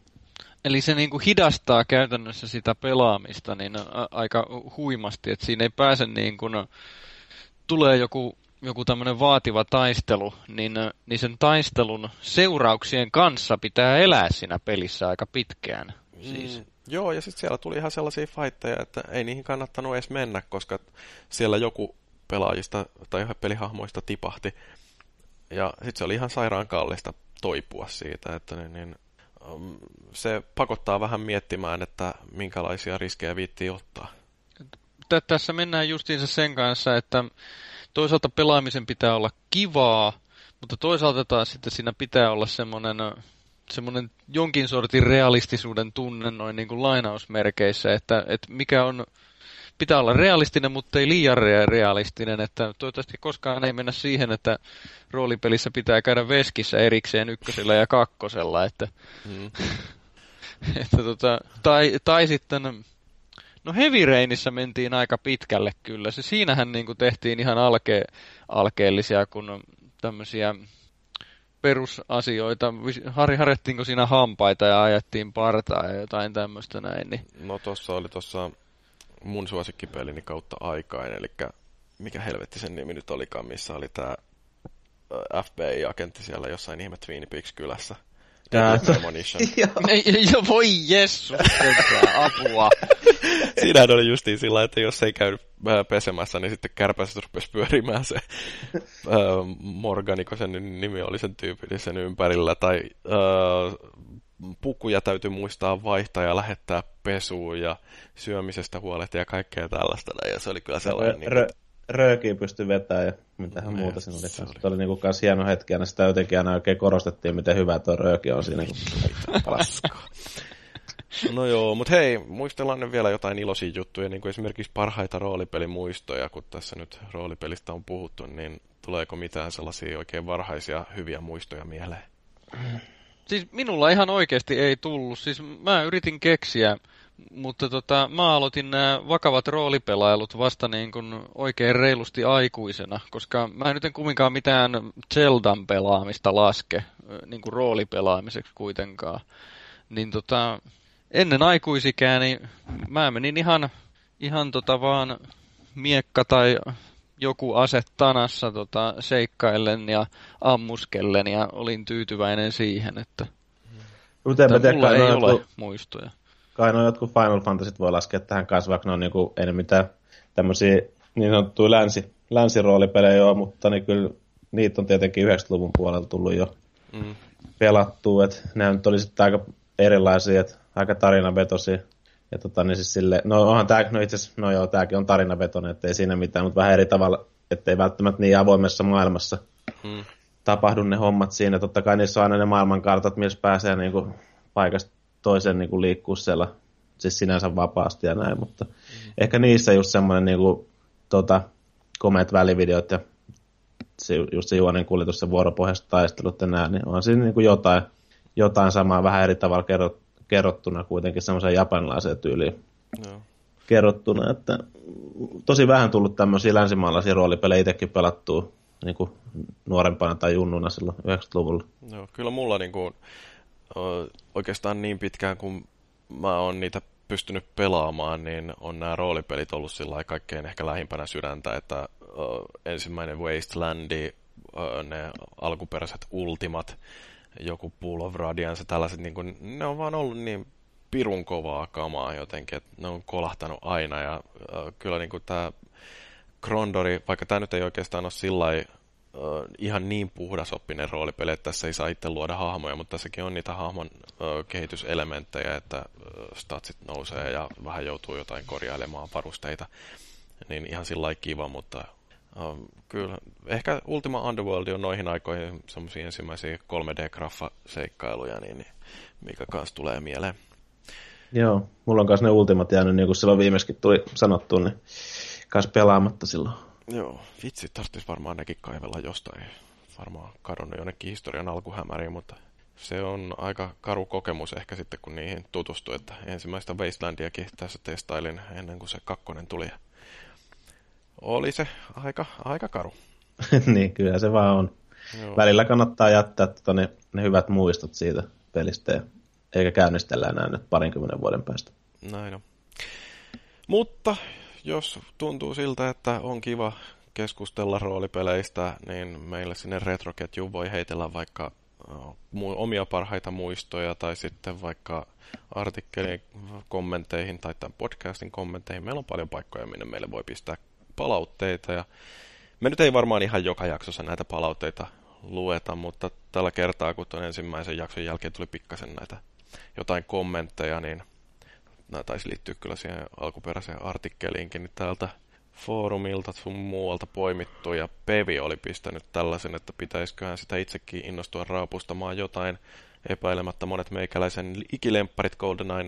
Eli se niin kuin hidastaa käytännössä sitä pelaamista niin aika huimasti, että siinä ei pääse niin kuin, tulee joku, joku tämmöinen vaativa taistelu, niin, niin sen taistelun seurauksien kanssa pitää elää siinä pelissä aika pitkään. Siis. Mm, joo, ja sitten siellä tuli ihan sellaisia fightteja, että ei niihin kannattanut edes mennä, koska siellä joku pelaajista tai pelihahmoista tipahti. Ja sitten se oli ihan sairaan kallista toipua siitä, että niin, niin se pakottaa vähän miettimään, että minkälaisia riskejä viittii ottaa. Tässä mennään justiinsa sen kanssa, että toisaalta pelaamisen pitää olla kivaa, mutta toisaalta taas sitten siinä pitää olla semmoinen, semmoinen jonkin sortin realistisuuden tunne noin niin kuin lainausmerkeissä, että, että mikä on pitää olla realistinen, mutta ei liian realistinen. Että toivottavasti koskaan ei mennä siihen, että roolipelissä pitää käydä veskissä erikseen ykkösellä ja kakkosella. Että, mm. että tota, tai, tai sitten, no Heavy Rainissa mentiin aika pitkälle kyllä. Se, siinähän niin kuin tehtiin ihan alke, alkeellisia, kun tämmöisiä perusasioita. Harri, harjattiinko siinä hampaita ja ajettiin partaa ja jotain tämmöistä näin. Niin... No tuossa oli tuossa mun suosikkipelini kautta aikain, eli mikä helvetti sen nimi nyt olikaan, missä oli tämä FBI-agentti siellä jossain ihme Twin Peaks-kylässä. Joo, voi jessus, apua. Siinähän oli justiin sillä, että jos ei käy pesemässä, niin sitten kärpäiset rupesi pyörimään se Morganiko sen nimi oli sen tyypin sen ympärillä, tai pukuja täytyy muistaa vaihtaa ja lähettää pesuun ja syömisestä huolehtia ja kaikkea tällaista. Ja se oli kyllä sellainen... Rö, niin röökiä pystyi vetämään ja mitähän no, muuta siinä oli. Se oli, oli niinku kans hieno hetki, ja sitä jotenkin aina oikein korostettiin, miten hyvä tuo rööki on siinä. No joo, mutta hei, muistellaan nyt vielä jotain iloisia juttuja, niin kuin esimerkiksi parhaita roolipelimuistoja, kun tässä nyt roolipelistä on puhuttu, niin tuleeko mitään sellaisia oikein varhaisia hyviä muistoja mieleen? Siis minulla ihan oikeasti ei tullut. Siis mä yritin keksiä, mutta tota, mä aloitin nämä vakavat roolipelailut vasta niin kuin oikein reilusti aikuisena, koska mä en nyt en kumminkaan mitään Zeldan pelaamista laske niin kuin roolipelaamiseksi kuitenkaan. Niin tota, ennen aikuisikään, niin mä menin ihan, ihan tota vaan miekka tai joku ase tanassa tota, seikkaillen ja ammuskellen ja olin tyytyväinen siihen, että, Mutta että mulla ei ole jotkut, muistoja. Kai no jotkut Final Fantasyt voi laskea tähän kanssa, vaikka ne on niinku, ei mitään tämmöisiä niin sanottuja länsi, länsiroolipelejä joo, mutta niin kyllä niitä on tietenkin 90-luvun puolella tullut jo mm. pelattua, että ne nyt oli sitten aika erilaisia, että aika tarinavetosia ja tota, niin siis sille, no onhan tää, no itse asiassa, no joo, tääkin on tarinavetoinen, ettei siinä mitään, mutta vähän eri tavalla, ettei välttämättä niin avoimessa maailmassa hmm. tapahdu ne hommat siinä. Totta kai niissä on aina ne maailmankartat, missä pääsee niin kuin, paikasta toiseen niin kuin liikkuu siellä, siis sinänsä vapaasti ja näin, mutta hmm. ehkä niissä just semmoinen niin kuin, tota, komeat välivideot ja se, just se juonen kuljetus ja vuoropohjaiset taistelut ja nää, niin on siinä niin kuin jotain, jotain samaa vähän eri tavalla kerrottu kerrottuna kuitenkin semmoiseen japanilaiseen tyyliin no. kerrottuna, että tosi vähän tullut tämmöisiä länsimaalaisia roolipelejä itsekin pelattua niin kuin nuorempana tai junnuna silloin 90-luvulla. Joo, kyllä mulla niin kuin, oikeastaan niin pitkään kuin mä oon niitä pystynyt pelaamaan, niin on nämä roolipelit ollut sillä kaikkein ehkä lähimpänä sydäntä, että ensimmäinen Wastelandi, ne alkuperäiset Ultimat, joku Pool of Radiance, tällaiset, niin kuin, ne on vaan ollut niin pirun kovaa kamaa jotenkin, että ne on kolahtanut aina ja äh, kyllä niin kuin tämä Krondori, vaikka tämä nyt ei oikeastaan ole sillä uh, ihan niin puhdasoppinen roolipeli, että tässä ei saa itse luoda hahmoja, mutta tässäkin on niitä hahmon uh, kehityselementtejä, että uh, statsit nousee ja vähän joutuu jotain korjailemaan varusteita. Niin ihan sillä kiva, mutta kyllä ehkä Ultima Underworld on noihin aikoihin semmoisia ensimmäisiä 3D-graffa-seikkailuja, niin, niin mikä kanssa tulee mieleen. Joo, mulla on kanssa ne Ultimat jäänyt, niin kuin silloin viimeiskin tuli sanottu, niin kanssa pelaamatta silloin. Joo, vitsi, tarvitsisi varmaan nekin kaivella jostain. Varmaan kadonnut jonnekin historian alkuhämäriin, mutta se on aika karu kokemus ehkä sitten, kun niihin tutustui, että ensimmäistä Wastelandiakin tässä testailin ennen kuin se kakkonen tuli. Oli se aika, aika karu. niin, kyllä se vaan on. Joo. Välillä kannattaa jättää tota, ne, ne hyvät muistot siitä pelistä, ja, eikä käynnistellä enää nyt parinkymmenen vuoden päästä. Näin on. Mutta jos tuntuu siltä, että on kiva keskustella roolipeleistä, niin meille sinne retroketjuun voi heitellä vaikka omia parhaita muistoja tai sitten vaikka artikkelin kommentteihin tai tämän podcastin kommentteihin. Meillä on paljon paikkoja, minne meille voi pistää palautteita ja me nyt ei varmaan ihan joka jaksossa näitä palautteita lueta, mutta tällä kertaa, kun tuon ensimmäisen jakson jälkeen tuli pikkasen näitä jotain kommentteja, niin nämä taisi liittyä kyllä siihen alkuperäiseen artikkeliinkin, niin täältä foorumilta sun muualta poimittu, ja Pevi oli pistänyt tällaisen, että pitäisiköhän sitä itsekin innostua raapustamaan jotain. Epäilemättä monet meikäläisen ikilempparit GoldenEye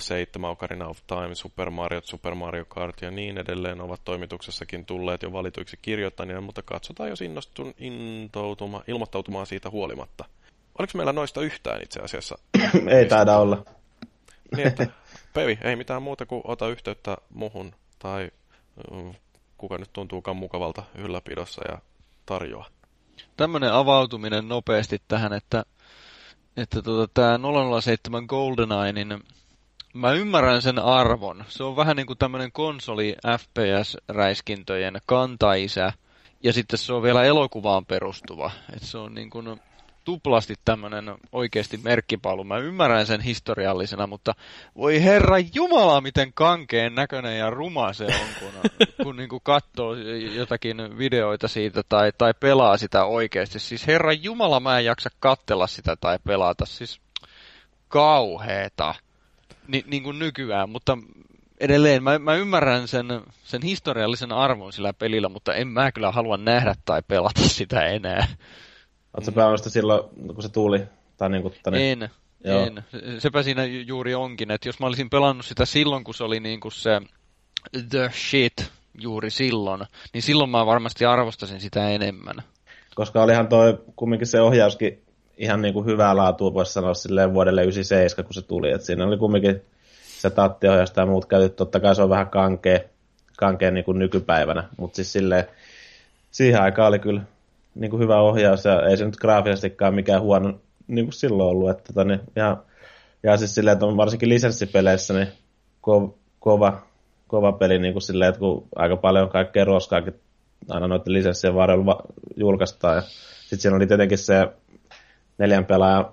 007, Ocarina of Time, Super Mario, Super Mario Kart ja niin edelleen ovat toimituksessakin tulleet jo valituiksi kirjoittajina, mutta katsotaan, jos innostun intoutuma, ilmoittautumaan siitä huolimatta. Oliko meillä noista yhtään itse asiassa? Ei taida olla. Niin, että Pevi, ei mitään muuta kuin ota yhteyttä muhun tai kuka nyt tuntuukaan mukavalta ylläpidossa ja tarjoa. Tämmöinen avautuminen nopeasti tähän, että, että tota, tämä 007 GoldenEye, niin mä ymmärrän sen arvon. Se on vähän niin kuin tämmöinen konsoli FPS-räiskintöjen kantaisä, ja sitten se on vielä elokuvaan perustuva. Et se on niin kuin tuplasti tämmöinen oikeasti merkkipaalu. Mä ymmärrän sen historiallisena, mutta voi herra jumala, miten kankeen näköinen ja ruma se on, kun, kun niin kuin katsoo jotakin videoita siitä tai, tai pelaa sitä oikeasti. Siis herra jumala, mä en jaksa kattella sitä tai pelata. Siis kauheeta. Ni, niin kuin nykyään, mutta edelleen mä, mä ymmärrän sen, sen historiallisen arvon sillä pelillä, mutta en mä kyllä halua nähdä tai pelata sitä enää. Oletko mm. pelannut silloin, kun se tuli? Tai niin kuin, tani... En, Joo. en. Sepä siinä juuri onkin, että jos mä olisin pelannut sitä silloin, kun se oli niin kuin se the shit juuri silloin, niin silloin mä varmasti arvostasin sitä enemmän. Koska olihan toi kumminkin se ohjauskin ihan niin kuin hyvää laatua, voisi sanoa silleen vuodelle 97, kun se tuli. Et siinä oli kumminkin se tattiohjausta ja muut käyty. Totta kai se on vähän kankea, kankea niin kuin nykypäivänä, mutta siis silleen, siihen aikaan oli kyllä niin kuin hyvä ohjaus ja ei se nyt graafisestikaan mikään huono niin kuin silloin ollut. Että, tota, niin, ja, ja siis silleen, että on varsinkin lisenssipeleissä niin ko, kova, kova peli niin kuin silleen, että kun aika paljon kaikkea roskaakin aina noiden lisenssien varrella julkaistaan. Ja sitten siinä oli tietenkin se neljän pelaajan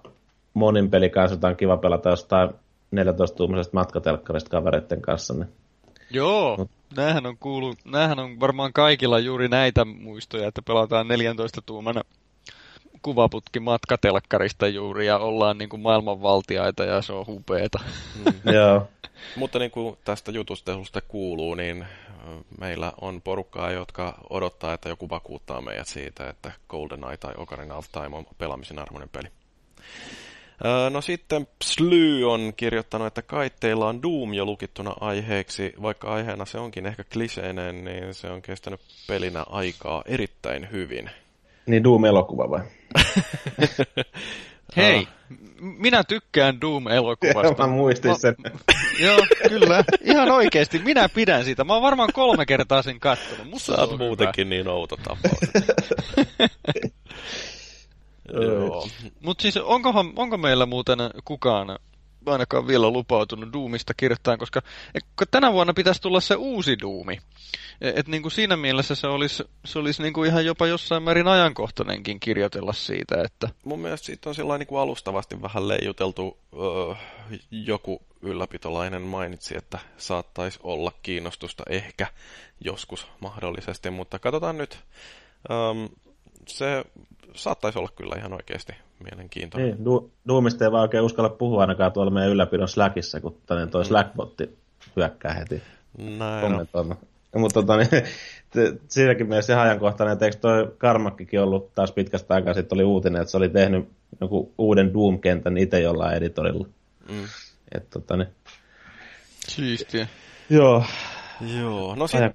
monin peli kanssa, jota on kiva pelata jostain 14-tuumaisesta matkatelkkarista kavereiden kanssa. Niin. Joo, näähän on kuulu, näähän on varmaan kaikilla juuri näitä muistoja, että pelataan 14 tuumana kuvaputki matkatelkkarista juuri ja ollaan niin kuin maailmanvaltiaita ja se on hupeeta. Mm. Joo. Mutta niin kuin tästä jutustelusta kuuluu, niin meillä on porukkaa, jotka odottaa, että joku vakuuttaa meidät siitä, että GoldenEye tai Ocarina of Time on pelaamisen arvoinen peli. No sitten Sly on kirjoittanut, että kaitteilla on Doom jo lukittuna aiheeksi. Vaikka aiheena se onkin ehkä kliseinen, niin se on kestänyt pelinä aikaa erittäin hyvin. Niin Doom-elokuva vai? Hei, minä tykkään Doom-elokuvasta. Mä muistin sen. joo, kyllä. Ihan oikeasti. Minä pidän siitä. Mä oon varmaan kolme kertaa sen kattonut. Musta Sä oot muutenkin hyvä. niin outo tapaus. Joo. Mutta siis onkohan, onko meillä muuten kukaan ainakaan vielä lupautunut Doomista kirjoittaa, koska tänä vuonna pitäisi tulla se uusi Doomi. Et, et niin kuin siinä mielessä se olisi, se olisi niin kuin ihan jopa jossain määrin ajankohtainenkin kirjoitella siitä. Että... Mun mielestä siitä on sellainen niin kuin alustavasti vähän leijuteltu öö, joku ylläpitolainen mainitsi, että saattaisi olla kiinnostusta ehkä joskus mahdollisesti, mutta katsotaan nyt. Um, se saattaisi olla kyllä ihan oikeasti mielenkiintoinen. Niin, du- Doomista ei vaan oikein uskalla puhua ainakaan tuolla meidän ylläpidon Slackissa, kun toi mm. Slackbotti hyökkää heti Näin kommentoimaan. No. Mutta tota, niin, siinäkin mielessä ihan ajankohtainen, että eikö toi Karmakkikin ollut taas pitkästä aikaa sitten oli uutinen, että se oli tehnyt joku uuden Doom-kentän itse jollain editorilla. Mm. Et, tota, niin... Siistiä. Joo. Joo, no sitten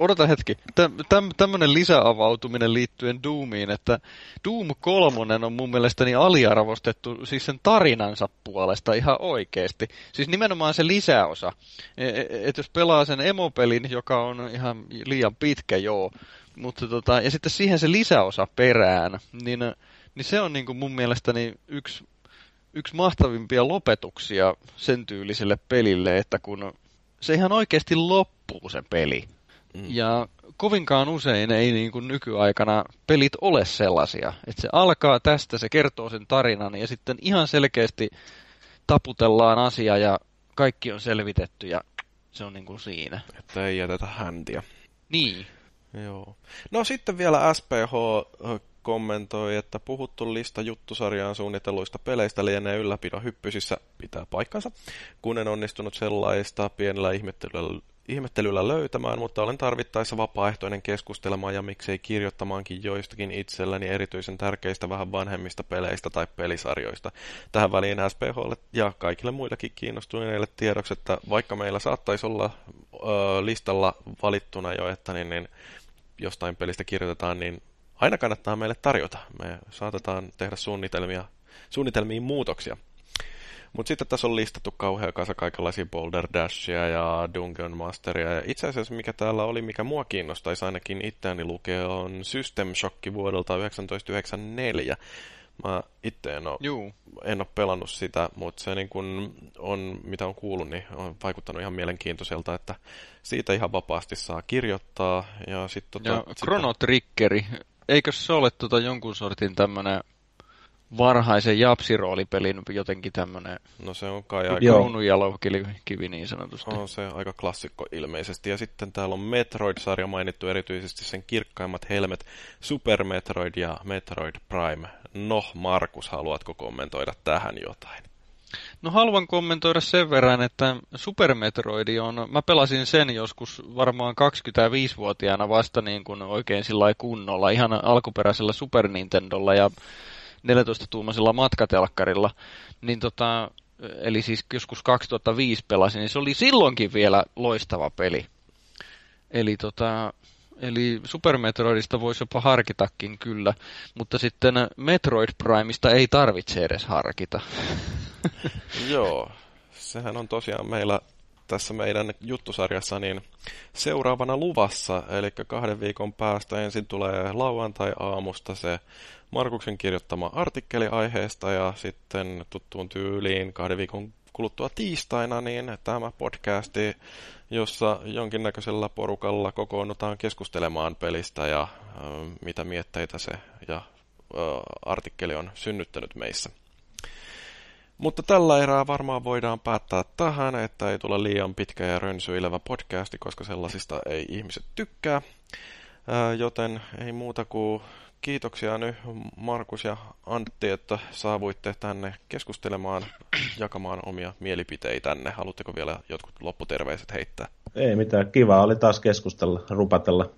odota hetki. Täm, täm, lisäavautuminen liittyen Doomiin, että Doom 3 on mun mielestäni aliarvostettu siis sen tarinansa puolesta ihan oikeesti. Siis nimenomaan se lisäosa. Että e, et jos pelaa sen emopelin, joka on ihan liian pitkä joo, mutta tota, ja sitten siihen se lisäosa perään, niin, niin se on niin kuin mun mielestäni yksi, yksi mahtavimpia lopetuksia sen tyyliselle pelille, että kun se ihan oikeasti loppuu se peli. Mm. Ja kovinkaan usein ei niin kuin nykyaikana pelit ole sellaisia. Että se alkaa tästä, se kertoo sen tarinan ja sitten ihan selkeästi taputellaan asia ja kaikki on selvitetty ja se on niin kuin siinä. Että ei jätetä häntiä. Niin. Joo. No sitten vielä SPH kommentoi, että puhuttu lista juttusarjaan suunnitelluista peleistä lienee ylläpidon hyppysissä pitää paikkansa, kun en onnistunut sellaista pienellä ihmettelyllä ihmettelyllä löytämään, mutta olen tarvittaessa vapaaehtoinen keskustelemaan ja miksei kirjoittamaankin joistakin itselläni erityisen tärkeistä vähän vanhemmista peleistä tai pelisarjoista. Tähän väliin SPHlle ja kaikille muillekin kiinnostuneille tiedoksi, että vaikka meillä saattaisi olla ö, listalla valittuna jo, että niin, niin jostain pelistä kirjoitetaan, niin aina kannattaa meille tarjota. Me saatetaan tehdä suunnitelmia, suunnitelmiin muutoksia. Mutta sitten tässä on listattu kauhean kanssa kaikenlaisia Boulder Dashia ja Dungeon Masteria. Ja itse asiassa mikä täällä oli, mikä mua kiinnostaisi ainakin itseäni lukea, on System Shock vuodelta 1994. Mä itse en ole, en ole pelannut sitä, mutta se niin kun on, mitä on kuullut, niin on vaikuttanut ihan mielenkiintoiselta, että siitä ihan vapaasti saa kirjoittaa. Ja, sit, tota, ja Chrono Triggeri, eikö se ole tota jonkun sortin tämmöinen varhaisen japsiroolipelin jotenkin tämmöinen no se on kai aika... kruununjalokivi niin sanotusti. On se aika klassikko ilmeisesti. Ja sitten täällä on Metroid-sarja mainittu erityisesti sen kirkkaimmat helmet, Super Metroid ja Metroid Prime. No, Markus, haluatko kommentoida tähän jotain? No haluan kommentoida sen verran, että Super Metroid on, mä pelasin sen joskus varmaan 25-vuotiaana vasta niin kuin oikein sillä kunnolla, ihan alkuperäisellä Super Nintendolla ja 14-tuumaisella matkatelkkarilla, niin tota, eli siis joskus 2005 pelasin, niin se oli silloinkin vielä loistava peli. Eli tota, Eli Super Metroidista voisi jopa harkitakin kyllä, mutta sitten Metroid Primeista ei tarvitse edes harkita. Joo, sehän on tosiaan meillä tässä meidän juttusarjassa niin seuraavana luvassa, eli kahden viikon päästä ensin tulee lauantai-aamusta se Markuksen kirjoittama artikkeli aiheesta ja sitten tuttuun tyyliin kahden viikon kuluttua tiistaina niin tämä podcasti, jossa jonkinnäköisellä porukalla kokoonnutaan keskustelemaan pelistä ja mitä mietteitä se ja artikkeli on synnyttänyt meissä. Mutta tällä erää varmaan voidaan päättää tähän, että ei tule liian pitkä ja rönsyilevä podcasti, koska sellaisista ei ihmiset tykkää. Joten ei muuta kuin kiitoksia nyt Markus ja Antti, että saavuitte tänne keskustelemaan, jakamaan omia mielipiteitänne. Haluatteko vielä jotkut lopputerveiset heittää? Ei mitään, kiva oli taas keskustella, rupatella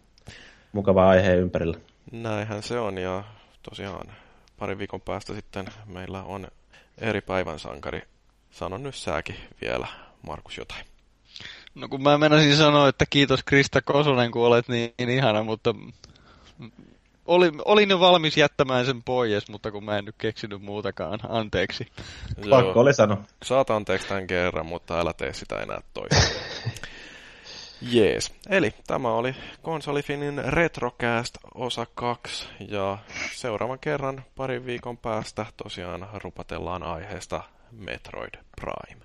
mukava aiheen ympärillä. Näinhän se on ja tosiaan parin viikon päästä sitten meillä on eri päivän sankari. Sano nyt sääkin vielä, Markus, jotain. No kun mä menisin sanoa, että kiitos Krista Kosonen, kun olet niin, niin ihana, mutta olin, olin jo valmis jättämään sen pois, mutta kun mä en nyt keksinyt muutakaan. Anteeksi. Pakko oli sanoa. Saat anteeksi tämän kerran, mutta älä tee sitä enää toista. Jees. Eli tämä oli Konsolifinin Retrocast osa 2 ja seuraavan kerran parin viikon päästä tosiaan rupatellaan aiheesta Metroid Prime.